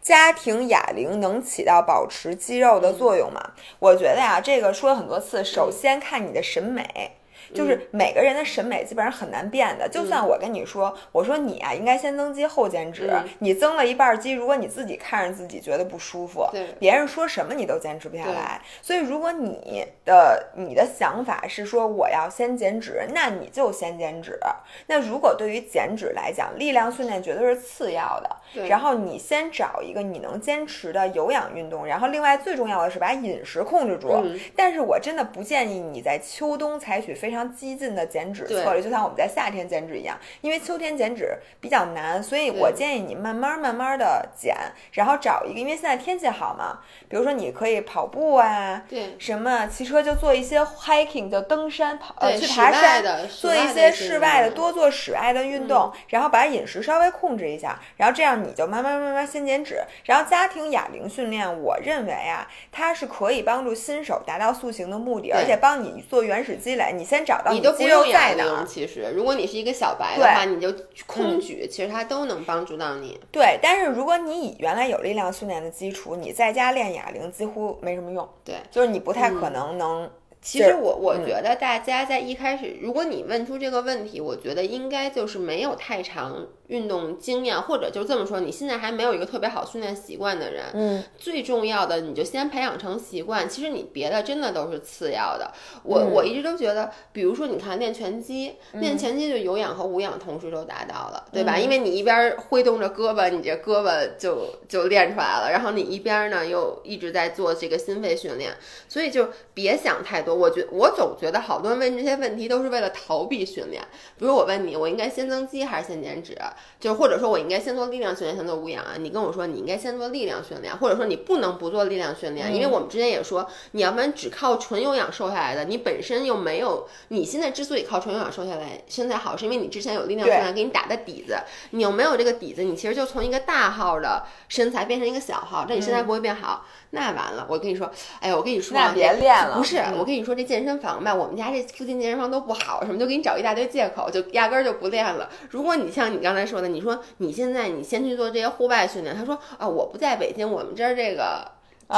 S2: 家庭哑铃能起到保持肌肉的作用吗？我觉得呀，这个说了很多次，首先看你的审美。就是每个人的审美基本上很难变的。就算我跟你说，我说你啊应该先增肌后减脂，你增了一半肌，如果你自己看着自己觉得不舒服，别人说什么你都坚持不下来。所以如果你的你的想法是说我要先减脂，那你就先减脂。那如果对于减脂来讲，力量训练绝对是次要的。然后你先找一个你能坚持的有氧运动，然后另外最重要的是把饮食控制住。但是我真的不建议你在秋冬采取非常。激进的减脂策略，就像我们在夏天减脂一样，因为秋天减脂比较难，所以我建议你慢慢慢慢的减，然后找一个，因为现在天气好嘛，比如说你可以跑步
S1: 啊，
S2: 对，什么骑车就做一些 hiking，就登山跑，呃，去爬山，做一些室外的，多做室外的运动，然后把饮食稍微控制一下，然后这样你就慢慢慢慢先减脂，然后家庭哑铃训练，我认为啊，它是可以帮助新手达到塑形的目的，而且帮你做原始积累，你先。找到
S1: 你都
S2: 不用哑
S1: 铃，其实如果你是一个小白的话，你就空举，其实它都能帮助到你。
S2: 对，但是如果你以原来有力量训练的基础，你在家练哑铃几乎没什么用。
S1: 对，
S2: 就是你不太可能能。
S1: 其实我我觉得大家在一开始，如果你问出这个问题，我觉得应该就是没有太长运动经验，或者就这么说，你现在还没有一个特别好训练习惯的人。
S2: 嗯，
S1: 最重要的你就先培养成习惯。其实你别的真的都是次要的。我我一直都觉得，比如说你看练拳击，练拳击就有氧和无氧同时都达到了，对吧？因为你一边挥动着胳膊，你这胳膊就就练出来了，然后你一边呢又一直在做这个心肺训练，所以就别想太多。我觉我总觉得好多人问这些问题都是为了逃避训练。比如我问你，我应该先增肌还是先减脂？就或者说我应该先做力量训练，先做无氧啊？你跟我说你应该先做力量训练，或者说你不能不做力量训练，因为我们之前也说，你要不然只靠纯有氧瘦下来的，你本身又没有，你现在之所以靠纯有氧瘦下来身材好，是因为你之前有力量训练给你打的底子，你又没有这个底子，你其实就从一个大号的身材变成一个小号，但你身材不会变好，那完了。我跟你说，哎呀，我跟你说，
S2: 那别练了。
S1: 不是，我跟你。你说这健身房吧，我们家这附近健身房都不好，什么就给你找一大堆借口，就压根儿就不练了。如果你像你刚才说的，你说你现在你先去做这些户外训练，他说啊，我不在北京，我们这儿这个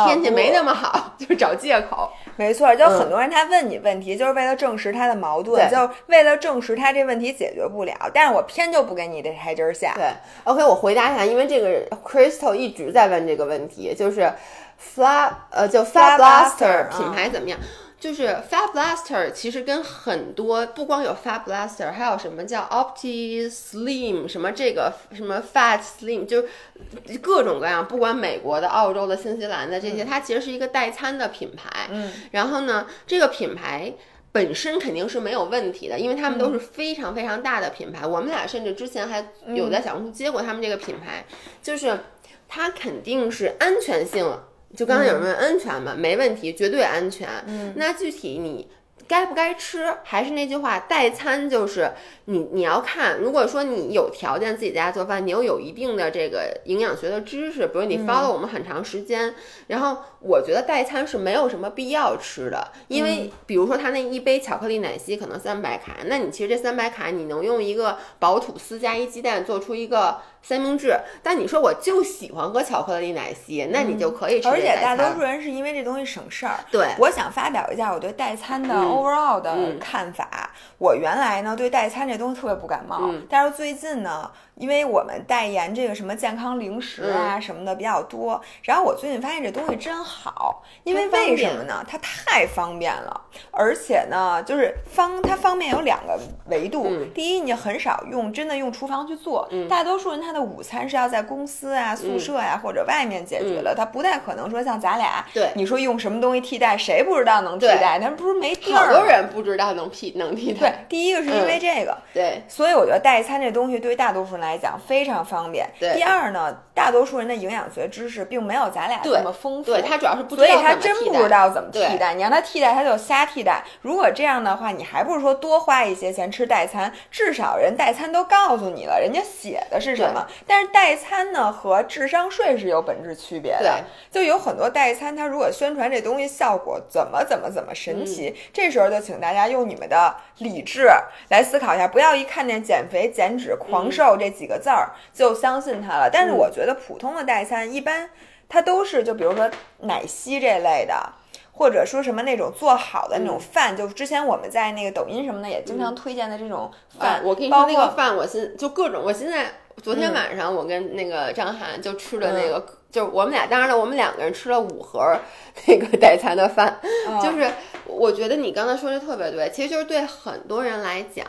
S1: 天气没那么好，<laughs> 就是找借口。
S2: 没错，就很多人他问你问题，就是为了证实他的矛盾，就是为了证实他这问题解决不了。但是我偏就不给你这台阶下。
S1: 对，OK，我回答一下，因为这个 Crystal 一直在问这个问题，就是 Flat 呃，就 Fat Blaster 品牌怎么样？就是 Fat Blaster，其实跟很多不光有 Fat Blaster，还有什么叫 Opti Slim，什么这个什么 Fat Slim，就是各种各样，不管美国的、澳洲的、新西兰的这些，它其实是一个代餐的品牌。
S2: 嗯，
S1: 然后呢，这个品牌本身肯定是没有问题的，因为他们都是非常非常大的品牌。我们俩甚至之前还有在小红书接过他们这个品牌，就是它肯定是安全性。就刚才有人问安全吗，没问题，绝对安全。
S2: 嗯，
S1: 那具体你该不该吃？还是那句话，代餐就是你你要看。如果说你有条件自己在家做饭，你又有一定的这个营养学的知识，比如你 follow 我们很长时间，然后我觉得代餐是没有什么必要吃的，因为比如说他那一杯巧克力奶昔可能三百卡，那你其实这三百卡你能用一个薄吐司加一鸡蛋做出一个。三明治，但你说我就喜欢喝巧克力奶昔，那你就可以吃。
S2: 而且大多数人是因为这东西省事儿。
S1: 对，
S2: 我想发表一下我对代餐的 overall 的看法。我原来呢对代餐这东西特别不感冒，但是最近呢。因为我们代言这个什么健康零食啊什么的比较多，然后我最近发现这东西真好，因为为什么呢？它太方便了，而且呢，就是方它方便有两个维度。第一，你很少用真的用厨房去做，大多数人他的午餐是要在公司啊、宿舍呀或者外面解决了，他不太可能说像咱俩，
S1: 对，
S2: 你说用什么东西替代，谁不知道能替代？他不是没地儿。
S1: 好多人不知道能替能替代。
S2: 对，第一个是因为这个，
S1: 对，
S2: 所以我觉得代餐这东西对于大多数人。来讲非常方便。第二呢，大多数人的营养学知识并没有咱俩这么丰富。
S1: 对他主要是不，
S2: 所以他真不知道怎么
S1: 替
S2: 代。你让他替代，他就瞎替代。如果这样的话，你还不如说多花一些钱吃代餐。至少人代餐都告诉你了，人家写的是什么。但是代餐呢和智商税是有本质区别的。就有很多代餐，他如果宣传这东西效果怎么怎么怎么神奇，这时候就请大家用你们的理智来思考一下，不要一看见减肥减脂狂瘦这。几个字儿就相信他了，但是我觉得普通的代餐一般，它都是就比如说奶昔这类的，或者说什么那种做好的那种饭，就之前我们在那个抖音什么的也经常推荐的这种饭。
S1: 我跟你说那个饭，我现就各种，我现在昨天晚上我跟那个张涵就吃了那个，就是我们俩当然了，我们两个人吃了五盒那个代餐的饭，就是我觉得你刚才说的特别对，其实就是对很多人来讲，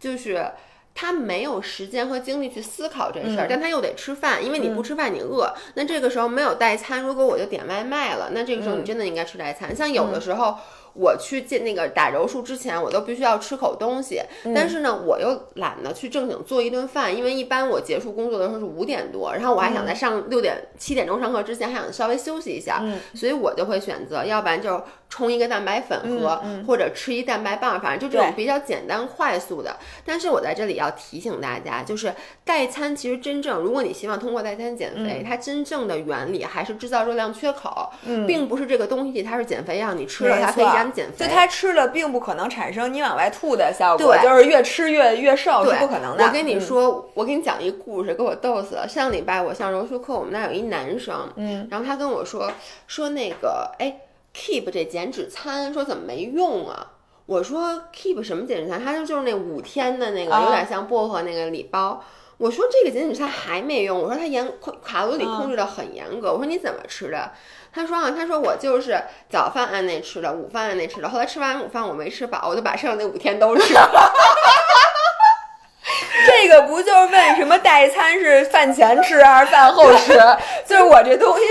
S1: 就是。他没有时间和精力去思考这事儿，但他又得吃饭，因为你不吃饭你饿。那这个时候没有代餐，如果我就点外卖了，那这个时候你真的应该吃代餐。像有的时候。我去进那个打柔术之前，我都必须要吃口东西。但是呢，我又懒得去正经做一顿饭，因为一般我结束工作的时候是五点多，然后我还想在上六点七点钟上课之前还想稍微休息一下，所以我就会选择，要不然就冲一个蛋白粉喝，或者吃一蛋白棒，反正就这种比较简单快速的。但是我在这里要提醒大家，就是代餐其实真正，如果你希望通过代餐减肥，它真正的原理还是制造热量缺口，并不是这个东西它是减肥药，你吃了它可以让你减肥。
S2: 就它吃了，并不可能产生你往外吐的效果，就是越吃越越瘦，是不可能的。
S1: 我跟你说，我给你讲一故事，给我逗死了。上礼拜我上柔术课，我们那有一男生，嗯，然后他跟我说说那个，哎，Keep 这减脂餐，说怎么没用啊？我说 Keep 什么减脂餐？他说就是那五天的那个，有点像薄荷那个礼包。我说这个减脂餐还没用。我说他严卡路里控制的很严格。我说你怎么吃的？他说啊，他说我就是早饭按那吃的，午饭按那吃的。后来吃完午饭我没吃饱，我就把剩下那五天都吃了。<laughs>
S2: 这个不就是问什么代餐是饭前吃还是饭后吃？<laughs> 就是我这东西，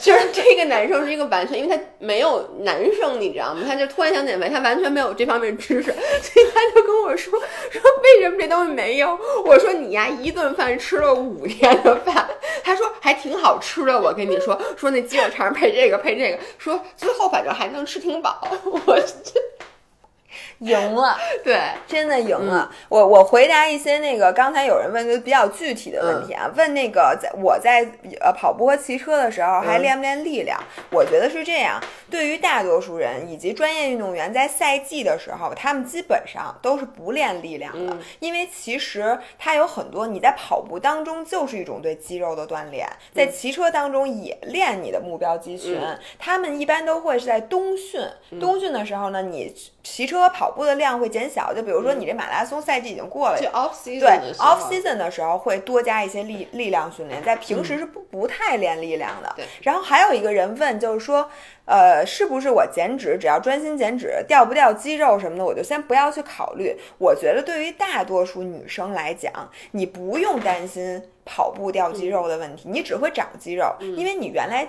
S1: 就是这个男生是一个完全，因为他没有男生，你知道吗？他就突然想减肥，他完全没有这方面知识，所以他就跟我说说为什么这东西没有？我说你呀，一顿饭吃了五天的饭，他说还挺好吃的。我跟你说说那鸡肉肠配这个配这个，说最后反正还能吃挺饱。我这。
S2: 赢了，<laughs>
S1: 对，
S2: 真的赢了。我我回答一些那个刚才有人问的比较具体的问题啊，问那个在我在呃跑步和骑车的时候还练不练力量？我觉得是这样。对于大多数人以及专业运动员，在赛季的时候，他们基本上都是不练力量的，因为其实它有很多你在跑步当中就是一种对肌肉的锻炼，在骑车当中也练你的目标肌群。他们一般都会是在冬训，冬训的时候呢，你骑车跑。步的量会减小，就比如说你这马拉松赛季已经过了，
S1: 对 off
S2: season 的时候会多加一些力力量训练，在平时是不不太练力量的。
S1: 对，
S2: 然后还有一个人问，就是说，呃，是不是我减脂只要专心减脂，掉不掉肌肉什么的，我就先不要去考虑？我觉得对于大多数女生来讲，你不用担心跑步掉肌肉的问题，你只会长肌肉，因为你原来。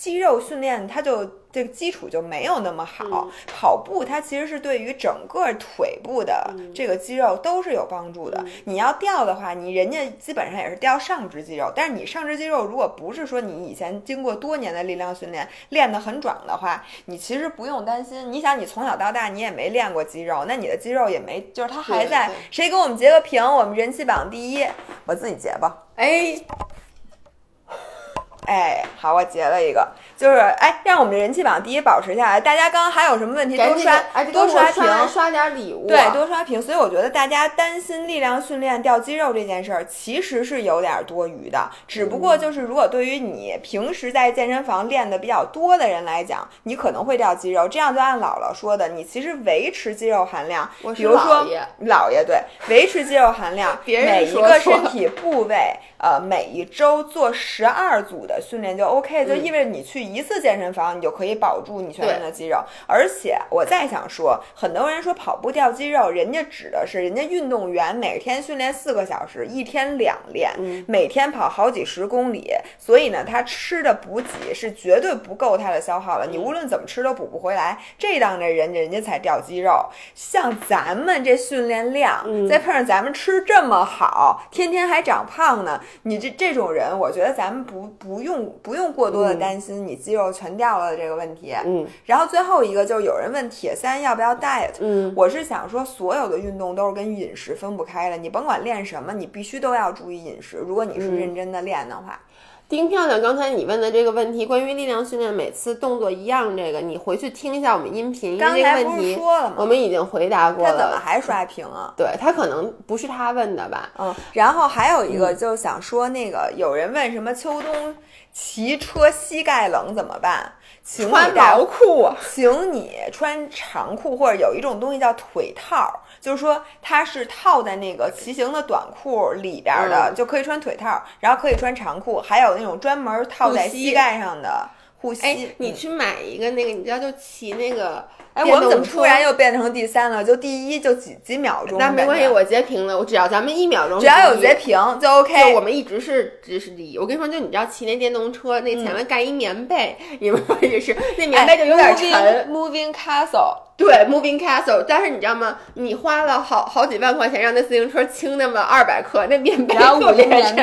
S2: 肌肉训练，它就这个基础就没有那么好。跑步它其实是对于整个腿部的这个肌肉都是有帮助的。你要掉的话，你人家基本上也是掉上肢肌肉。但是你上肢肌肉如果不是说你以前经过多年的力量训练练得很壮的话，你其实不用担心。你想，你从小到大你也没练过肌肉，那你的肌肉也没，就是它还在。谁给我们截个屏？我们人气榜第一，我自己截吧。
S1: 哎。
S2: 哎，好，我截了一个，就是哎，让我们的人气榜第一保持下来。大家刚刚还有什么问题？多刷，多
S1: 刷
S2: 屏，
S1: 刷点礼物。
S2: 对，多刷屏。所以我觉得大家担心力量训练掉肌肉这件事儿，其实是有点多余的。只不过就是，如果对于你平时在健身房练的比较多的人来讲，你可能会掉肌肉。这样就按姥姥说的，你其实维持肌肉含量，比如说姥爷对，维持肌肉含量，<laughs> 每一个身体部位。呃，每一周做十二组的训练就 OK，就意味着你去一次健身房，你就可以保住你全身的肌肉。而且我再想说，很多人说跑步掉肌肉，人家指的是人家运动员每天训练四个小时，一天两练，每天跑好几十公里，所以呢，他吃的补给是绝对不够他的消耗的。你无论怎么吃都补不回来，这当着人家人家才掉肌肉。像咱们这训练量，再配上咱们吃这么好，天天还长胖呢。你这这种人，我觉得咱们不不用不用过多的担心你肌肉全掉了这个问题。
S1: 嗯，
S2: 然后最后一个就是有人问铁三要不要 diet，
S1: 嗯，
S2: 我是想说所有的运动都是跟饮食分不开的，你甭管练什么，你必须都要注意饮食。如果你是认真的练的话。
S1: 丁漂亮，刚才你问的这个问题，关于力量训练每次动作一样，这个你回去听一下我们音频，因为这个问题我们已经回答过了。
S2: 他怎么还刷屏啊？
S1: 对他可能不是他问的吧？
S2: 嗯，然后还有一个就想说，那个有人问什么秋冬骑车膝盖冷怎么办？
S1: 穿毛裤，<laughs>
S2: 请你穿长裤，或者有一种东西叫腿套。就是说，它是套在那个骑行的短裤里边的，就可以穿腿套，然后可以穿长裤，还有那种专门套在膝盖上的护膝。
S1: 哎，你去买一个那个，你知道，就骑那个。
S2: 哎，我们怎么突然又变成第三了？就第一就几几秒钟。
S1: 那没关系，我截屏了。我只要咱们一秒钟，
S2: 只要有截屏就 OK。
S1: 我们一直是只是第一。我跟你说，就你知道骑那电动车，那前面盖一棉被，你们也是那棉被就有点沉。
S2: Moving Castle，
S1: 对，Moving Castle。但是你知道吗？你花了好好几万块钱让那自行车轻那么二百克，那棉被特别沉。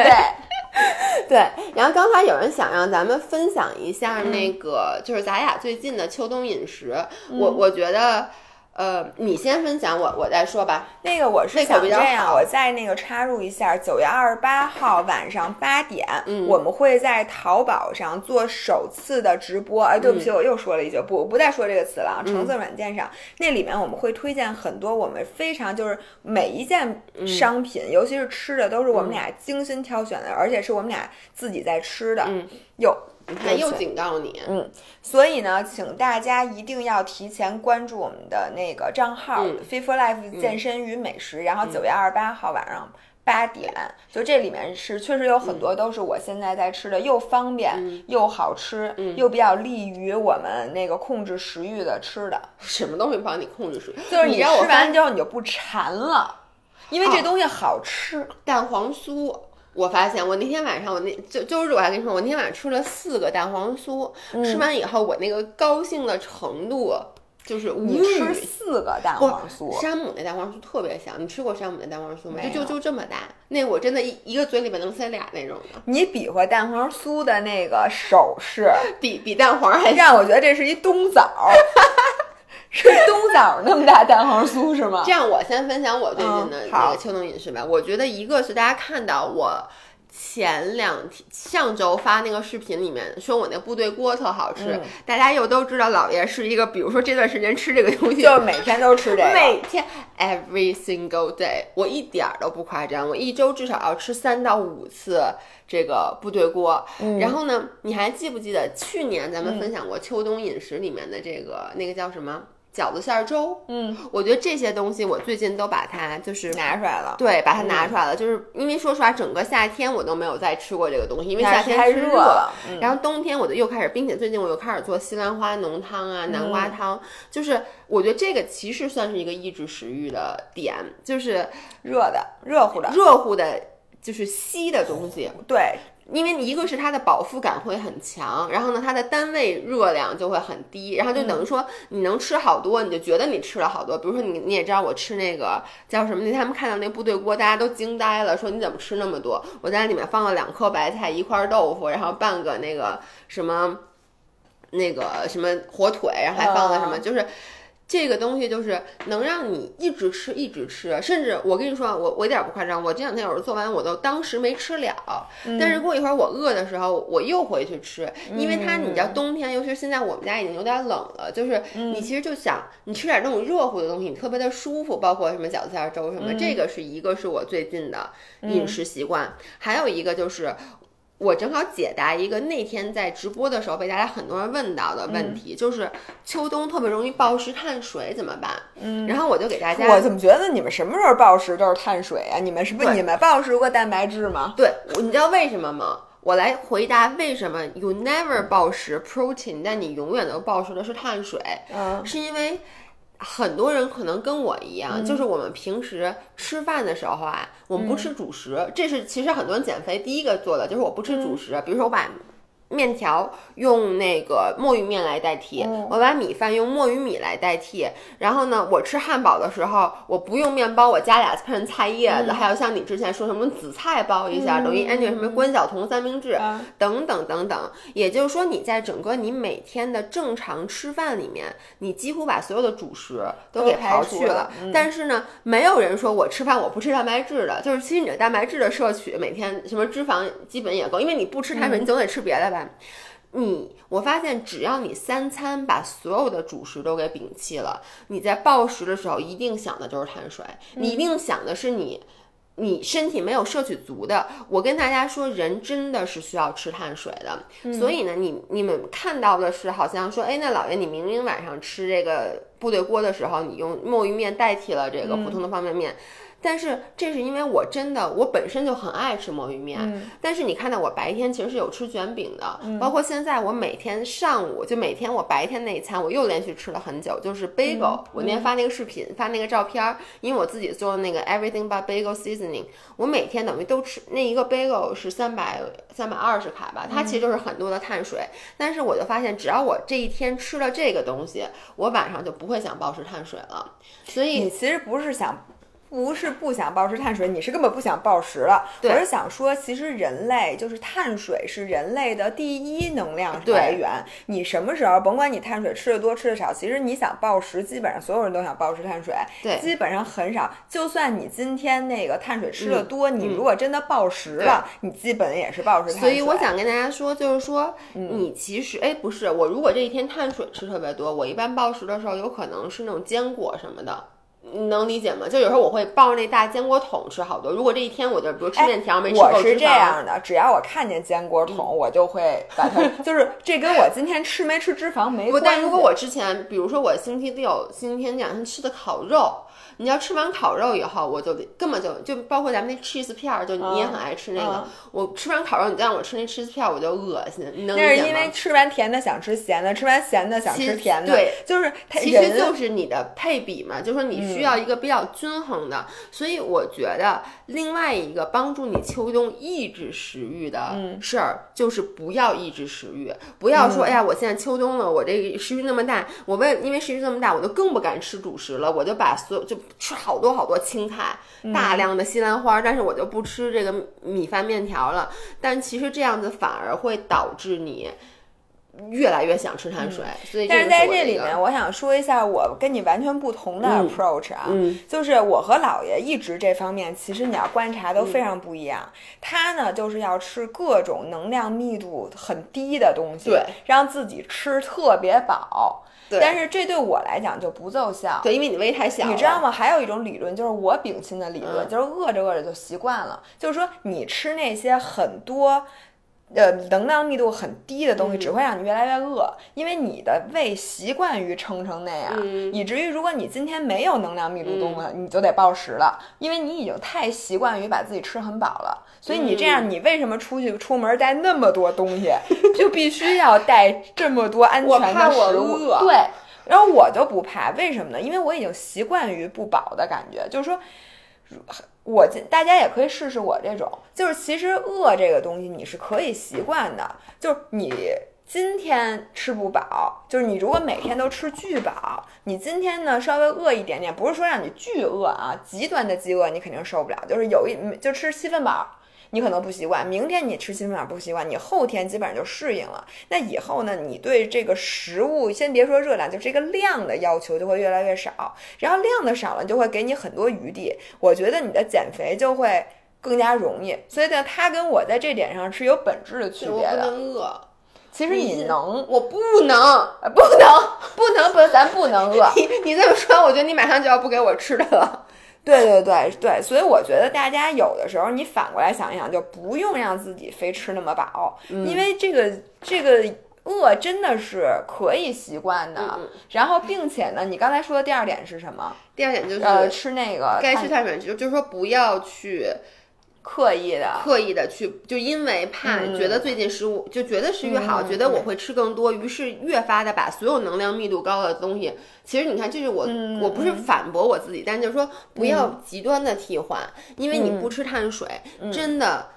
S1: <laughs> 对，然后刚才有人想让咱们分享一下那个，就是咱俩最近的秋冬饮食。我我觉得。呃，你先分享，我我再说吧。
S2: 那个我是想这样，我再那个插入一下，九月二十八号晚上八点，我们会在淘宝上做首次的直播。哎，对不起，我又说了一句，不不再说这个词了。橙色软件上，那里面我们会推荐很多我们非常就是每一件商品，尤其是吃的，都是我们俩精心挑选的，而且是我们俩自己在吃的。有。
S1: 他又警告你，
S2: 嗯，所以呢，请大家一定要提前关注我们的那个账号 “Fit for Life 健身与美食”，然后九月二十八号晚上八点，就这里面是确实有很多都是我现在在吃的，又方便又好吃，又比较利于我们那个控制食欲的吃的。
S1: 什么东西帮你控制食欲？<laughs>
S2: 就是你吃完之后你就不馋了，因为这东西好吃，
S1: 蛋黄酥。我发现，我那天晚上，我那就就是我还跟你说，我那天晚上吃了四个蛋黄酥，吃完以后，我那个高兴的程度就是无语。
S2: 吃四个蛋黄酥，
S1: 山姆那蛋黄酥特别香，你吃过山姆那蛋黄酥吗？就就就这么大，那我真的一一个嘴里面能塞俩那种的。
S2: 你比划蛋黄酥的那个手势，
S1: 比比蛋黄还
S2: 让我觉得这是一冬枣。<laughs> 是冬枣那么大蛋黄酥是吗？
S1: 这样，我先分享我最近的那个秋冬饮食吧。我觉得一个是大家看到我前两天上周发那个视频里面说我那部队锅特好吃，大家又都知道姥爷是一个，比如说这段时间吃这个东西，
S2: 就是每天都吃这个，
S1: 每天 every single day，我一点都不夸张，我一周至少要吃三到五次这个部队锅。然后呢，你还记不记得去年咱们分享过秋冬饮食里面的这个那个叫什么？饺子馅儿粥，
S2: 嗯，
S1: 我觉得这些东西我最近都把它就是
S2: 拿出来了，
S1: 对，把它拿出来了，就是因为说实话，整个夏天我都没有再吃过这个东西，因为夏天
S2: 太
S1: 热
S2: 了。
S1: 然后冬天我就又开始，并且最近我又开始做西兰花浓汤啊、南瓜汤，就是我觉得这个其实算是一个抑制食欲的点，就是
S2: 热的、热乎的、
S1: 热乎的，就是稀的东西，
S2: 对。
S1: 因为一个是它的饱腹感会很强，然后呢，它的单位热量就会很低，然后就等于说你能吃好多，你就觉得你吃了好多。比如说你你也知道我吃那个叫什么？那天他们看到那部队锅，大家都惊呆了，说你怎么吃那么多？我在里面放了两颗白菜，一块豆腐，然后半个那个什么那个什么火腿，然后还放了什么？就是这个东西就是能让你一直吃一直吃，甚至我跟你说，我我一点不夸张，我这两天有时候做完，我都当时没吃了，但是过一会儿我饿的时候，我又回去吃，因为它你知道冬天，尤其是现在我们家已经有点冷了，就是你其实就想你吃点那种热乎的东西，你特别的舒服，包括什么饺子馅粥什么，这个是一个是我最近的饮食习惯，还有一个就是。我正好解答一个那天在直播的时候被大家很多人问到的问题，就是秋冬特别容易暴食碳水怎么办？嗯，然后我就给大家，
S2: 我怎么觉得你们什么时候暴食都是碳水啊？你们是不是你们暴食过蛋白质吗？
S1: 对，你知道为什么吗？我来回答为什么 you never 暴食 protein，但你永远都暴食的是碳水？嗯，是因为。很多人可能跟我一样，就是我们平时吃饭的时候啊，我们不吃主食，这是其实很多人减肥第一个做的，就是我不吃主食，比如说我把。面条用那个墨鱼面来代替，我把米饭用墨鱼米来代替。然后呢，我吃汉堡的时候，我不用面包，我加俩片菜叶子，还有像你之前说什么紫菜包一下，等于按那个什么关晓彤三明治等等等等。也就是说，你在整个你每天的正常吃饭里面，你几乎把所有的主食都给刨去了。但是呢，没有人说我吃饭我不吃蛋白质的，就是其实你的蛋白质的摄取每天什么脂肪基本也够，因为你不吃碳水，你总得吃别的吧。你，我发现只要你三餐把所有的主食都给摒弃了，你在暴食的时候一定想的就是碳水，你一定想的是你，你身体没有摄取足的。我跟大家说，人真的是需要吃碳水的。所以呢，你你们看到的是好像说，哎，那老爷，你明明晚上吃这个部队锅的时候，你用墨鱼面代替了这个普通的方便面。但是这是因为我真的我本身就很爱吃魔芋面，但是你看到我白天其实是有吃卷饼的，包括现在我每天上午就每天我白天那一餐我又连续吃了很久，就是 bagel。我那天发那个视频发那个照片，因为我自己做的那个 everything but bagel seasoning，我每天等于都吃那一个 bagel 是三百三百二十卡吧，它其实就是很多的碳水。但是我就发现，只要我这一天吃了这个东西，我晚上就不会想暴食碳水了。所以
S2: 你其实不是想。不是不想暴食碳水，你是根本不想暴食了。我是想说，其实人类就是碳水是人类的第一能量来源。你什么时候，甭管你碳水吃的多吃的少，其实你想暴食，基本上所有人都想暴食碳水。
S1: 对，
S2: 基本上很少。就算你今天那个碳水吃的多，你如果真的暴食了，你基本也是暴食碳
S1: 水。所以我想跟大家说，就是说，你其实哎，不是我，如果这一天碳水吃特别多，我一般暴食的时候，有可能是那种坚果什么的。你能理解吗？就有时候我会抱着那大坚果桶吃好多。如果这一天我就比如吃面条没吃够
S2: 我是这样的，只要我看见坚果桶，我就会把它。<laughs> 就是这跟我今天吃没吃脂肪没关
S1: 系。但如果我之前，比如说我星期六、星期天两天吃的烤肉。你要吃完烤肉以后，我就根本就就包括咱们那 cheese 片儿，就你也很爱吃那个。我吃完烤肉，你再让我吃那 cheese 片儿，我就恶心。你能
S2: 那是因为吃完甜的想吃咸的，吃完咸的想吃甜的。
S1: 对，
S2: 就是
S1: 其实就是你的配比嘛，就是说你需要一个比较均衡的。所以我觉得另外一个帮助你秋冬抑制食欲的事儿，就是不要抑制食欲，不要说哎呀，我现在秋冬了，我这食欲那么大，我为因为食欲那么大，我就更不敢吃主食了，我就把所有就。吃好多好多青菜，大量的西兰花，但是我就不吃这个米饭面条了。但其实这样子反而会导致你越来越想吃碳水。所以，
S2: 但是在
S1: 这
S2: 里面，我想说一下我跟你完全不同的 approach 啊，就是我和姥爷一直这方面，其实你要观察都非常不一样。他呢，就是要吃各种能量密度很低的东西，
S1: 对，
S2: 让自己吃特别饱。但是这对我来讲就不奏效，
S1: 对，因为你胃太小。
S2: 你知道吗？还有一种理论，就是我秉亲的理论，就是饿着饿着就习惯了。就是说，你吃那些很多。呃，能量密度很低的东西只会让你越来越饿，因为你的胃习惯于撑成那样，以至于如果你今天没有能量密度东西，你就得暴食了，因为你已经太习惯于把自己吃很饱了。所以你这样，你为什么出去出门带那么多东西，就必须要带这么多安全的食物？对，然后我就不怕，为什么呢？因为我已经习惯于不饱的感觉，就是说。我大家也可以试试我这种，就是其实饿这个东西你是可以习惯的，就是你今天吃不饱，就是你如果每天都吃巨饱，你今天呢稍微饿一点点，不是说让你巨饿啊，极端的饥饿你肯定受不了，就是有一就吃七分饱，你可能不习惯，明天你吃新方法不习惯，你后天基本上就适应了。那以后呢，你对这个食物，先别说热量，就这个量的要求就会越来越少。然后量的少了，就会给你很多余地。我觉得你的减肥就会更加容易。所以呢，它跟我在这点上是有本质的区别的。
S1: 饿。
S2: 其实你能，
S1: 我不能，
S2: 不能，不能，不，咱不能饿。<laughs>
S1: 你你这么说，我觉得你马上就要不给我吃的了。
S2: 对对对对，所以我觉得大家有的时候你反过来想一想，就不用让自己非吃那么饱，因为这个这个饿真的是可以习惯的。然后，并且呢，你刚才说的第二点是什么？
S1: 第二点就是
S2: 呃，吃那个
S1: 该吃碳水，就就是说不要去。
S2: 刻意的，
S1: 刻意的去，就因为怕觉得最近食物就觉得食欲好，觉得我会吃更多，于是越发的把所有能量密度高的东西。其实你看，这是我，我不是反驳我自己，但就是说不要极端的替换，因为你不吃碳水，真的。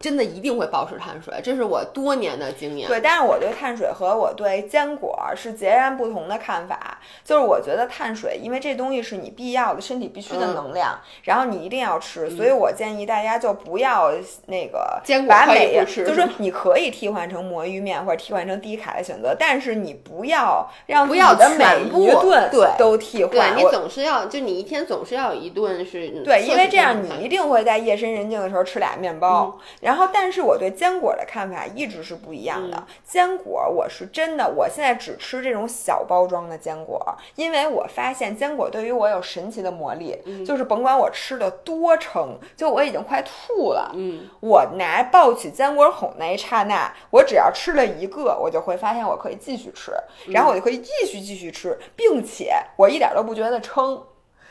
S1: 真的一定会暴食碳水，这是我多年的经验。
S2: 对，但是我对碳水和我对坚果是截然不同的看法。就是我觉得碳水，因为这东西是你必要的，身体必须的能量，然后你一定要吃。所以我建议大家就不要那个
S1: 坚果可以
S2: 吃，就是你可以替换成魔芋面或者替换成低卡的选择，但是你不要让
S1: 不要
S2: 的每一顿
S1: 对
S2: 都替换。
S1: 对你总是要，就你一天总是要有一顿是。
S2: 对，因为这样你一定会在夜深人静的时候吃俩面包。然后，但是我对坚果的看法一直是不一样的。坚果，我是真的，我现在只吃这种小包装的坚果，因为我发现坚果对于我有神奇的魔力，就是甭管我吃的多撑，就我已经快吐了，
S1: 嗯，
S2: 我拿抱起坚果哄那一刹那，我只要吃了一个，我就会发现我可以继续吃，然后我就可以继续继续吃，并且我一点都不觉得撑。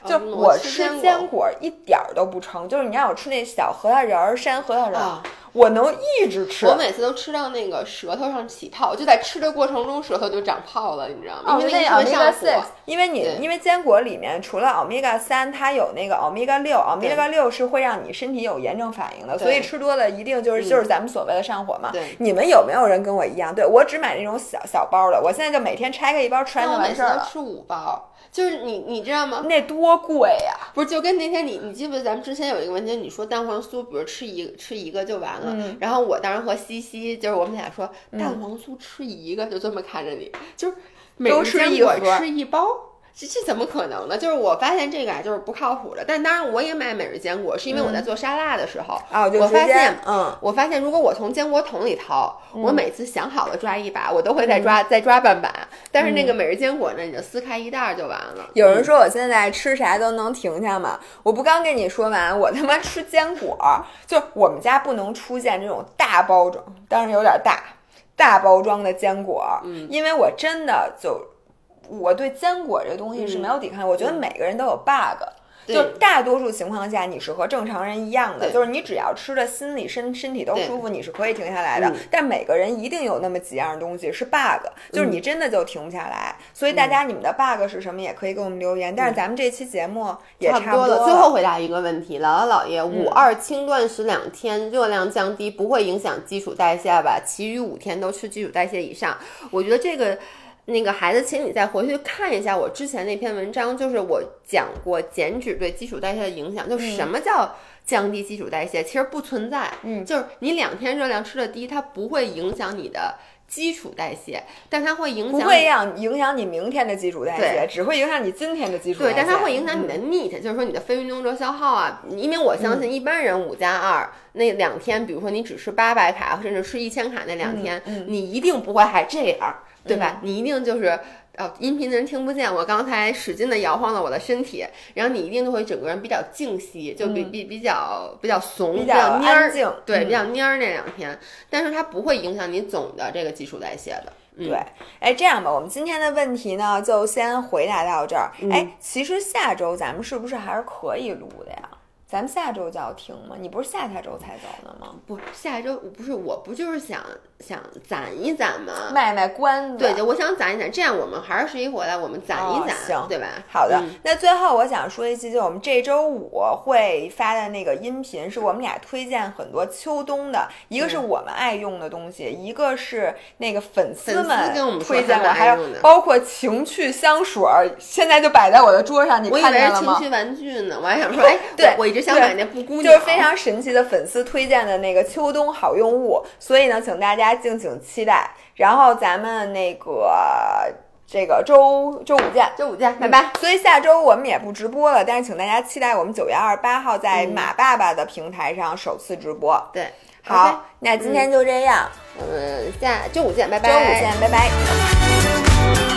S2: 就我吃坚果一点儿都不撑，就是你让我吃那小核桃仁儿、山核桃仁儿，我能一直吃。
S1: 我每次都吃到那个舌头上起泡，就在吃的过程中舌头就长泡了，你知道吗？因为那
S2: omega six，因为你因为坚果里面除了 omega 三，它有那个 omega 六，omega 六是会让你身体有炎症反应的，所以吃多了一定就是就是咱们所谓的上火嘛。你们有没有人跟我一样？对我只买那种小小包的，我现在就每天拆开一包吃完就完事儿了。
S1: 吃五包。就是你，你知道吗？
S2: 那多贵呀！
S1: 不是，就跟那天你，你记不记得咱们之前有一个问题，你说蛋黄酥，比如吃一吃一个就完了。然后我当时和西西，就是我们俩说蛋黄酥吃一个，就这么看着你，就是每天我吃一包。这这怎么可能呢？就是我发现这个啊，就是不靠谱的。但当然，我也买每日坚果，是因为我在做沙拉的时候
S2: 啊，
S1: 我发现，
S2: 嗯，
S1: 我发现如果我从坚果桶里掏，我每次想好了抓一把，我都会再抓再抓半把。但是那个每日坚果呢，你就撕开一袋就完了。
S2: 有人说我现在吃啥都能停下吗？我不刚跟你说完，我他妈吃坚果，就我们家不能出现这种大包装，当然有点大，大包装的坚果，
S1: 嗯，
S2: 因为我真的就。我对坚果这东西是没有抵抗力，我觉得每个人都有 bug。就大多数情况下，你是和正常人一样的，就是你只要吃的心里身身体都舒服，你是可以停下来的。但每个人一定有那么几样东西是 bug，就是你真的就停不下来。所以大家你们的 bug 是什么，也可以给我们留言。但是咱们这期节目也差
S1: 不多
S2: 了。
S1: 最后回答一个问题：姥姥姥爷，五二轻断食两天，热量降低不会影响基础代谢吧？其余五天都吃基础代谢以上，我觉得这个。那个孩子，请你再回去看一下我之前那篇文章，就是我讲过减脂对基础代谢的影响。就什么叫降低基础代谢？其实不存在。
S2: 嗯，
S1: 就是你两天热量吃的低，它不会影响你的基础代谢，但它会影响
S2: 不会让影响你明天的基础代谢，只会影响你今天的基础代谢。
S1: 对，但它会影响你的 NEAT，就是说你的非运动热消耗啊。因为我相信一般人五加二那两天，比如说你只吃八百卡，甚至吃一千卡那两天，你一定不会还这样。对吧？你一定就是，呃，音频的人听不见我刚才使劲的摇晃了我的身体，然后你一定就会整个人比较静息，就比比比较比较怂，比
S2: 较
S1: 蔫儿，对，比较蔫儿那两天，但是它不会影响你总的这个基础代谢的。
S2: 对，哎，这样吧，我们今天的问题呢，就先回答到这儿。哎，其实下周咱们是不是还是可以录的呀？咱们下周就要停吗？你不是下下周才走的吗？
S1: 不，下一周不是，我不就是想想攒一攒吗？
S2: 卖卖关子。
S1: 对，就我想攒一攒，这样我们还是十一回来，我们攒一攒，
S2: 行，
S1: 对吧？
S2: 好的，那最后我想说一句，就我们这周五会发的那个音频，是我们俩推荐很多秋冬的，一个是我们爱用的东西，一个是那个粉丝们推荐的，还有包括情趣香水，现在就摆在我的桌上，你看见了吗？
S1: 情趣玩具呢，我还想说，<laughs> 哎，
S2: 对
S1: 我一直。直想买那布谷鸟，
S2: 就是非常神奇的粉丝推荐的那个秋冬好用物，所以呢，请大家敬请期待。然后咱们那个这个周周五见，
S1: 周五见，拜拜。
S2: 所以下周我们也不直播了，但是请大家期待我们九月二十八号在马爸爸的平台上首次直播。
S1: 对，
S2: 好，那今天就这样，
S1: 我们下周五见，拜拜。
S2: 周五见，拜拜。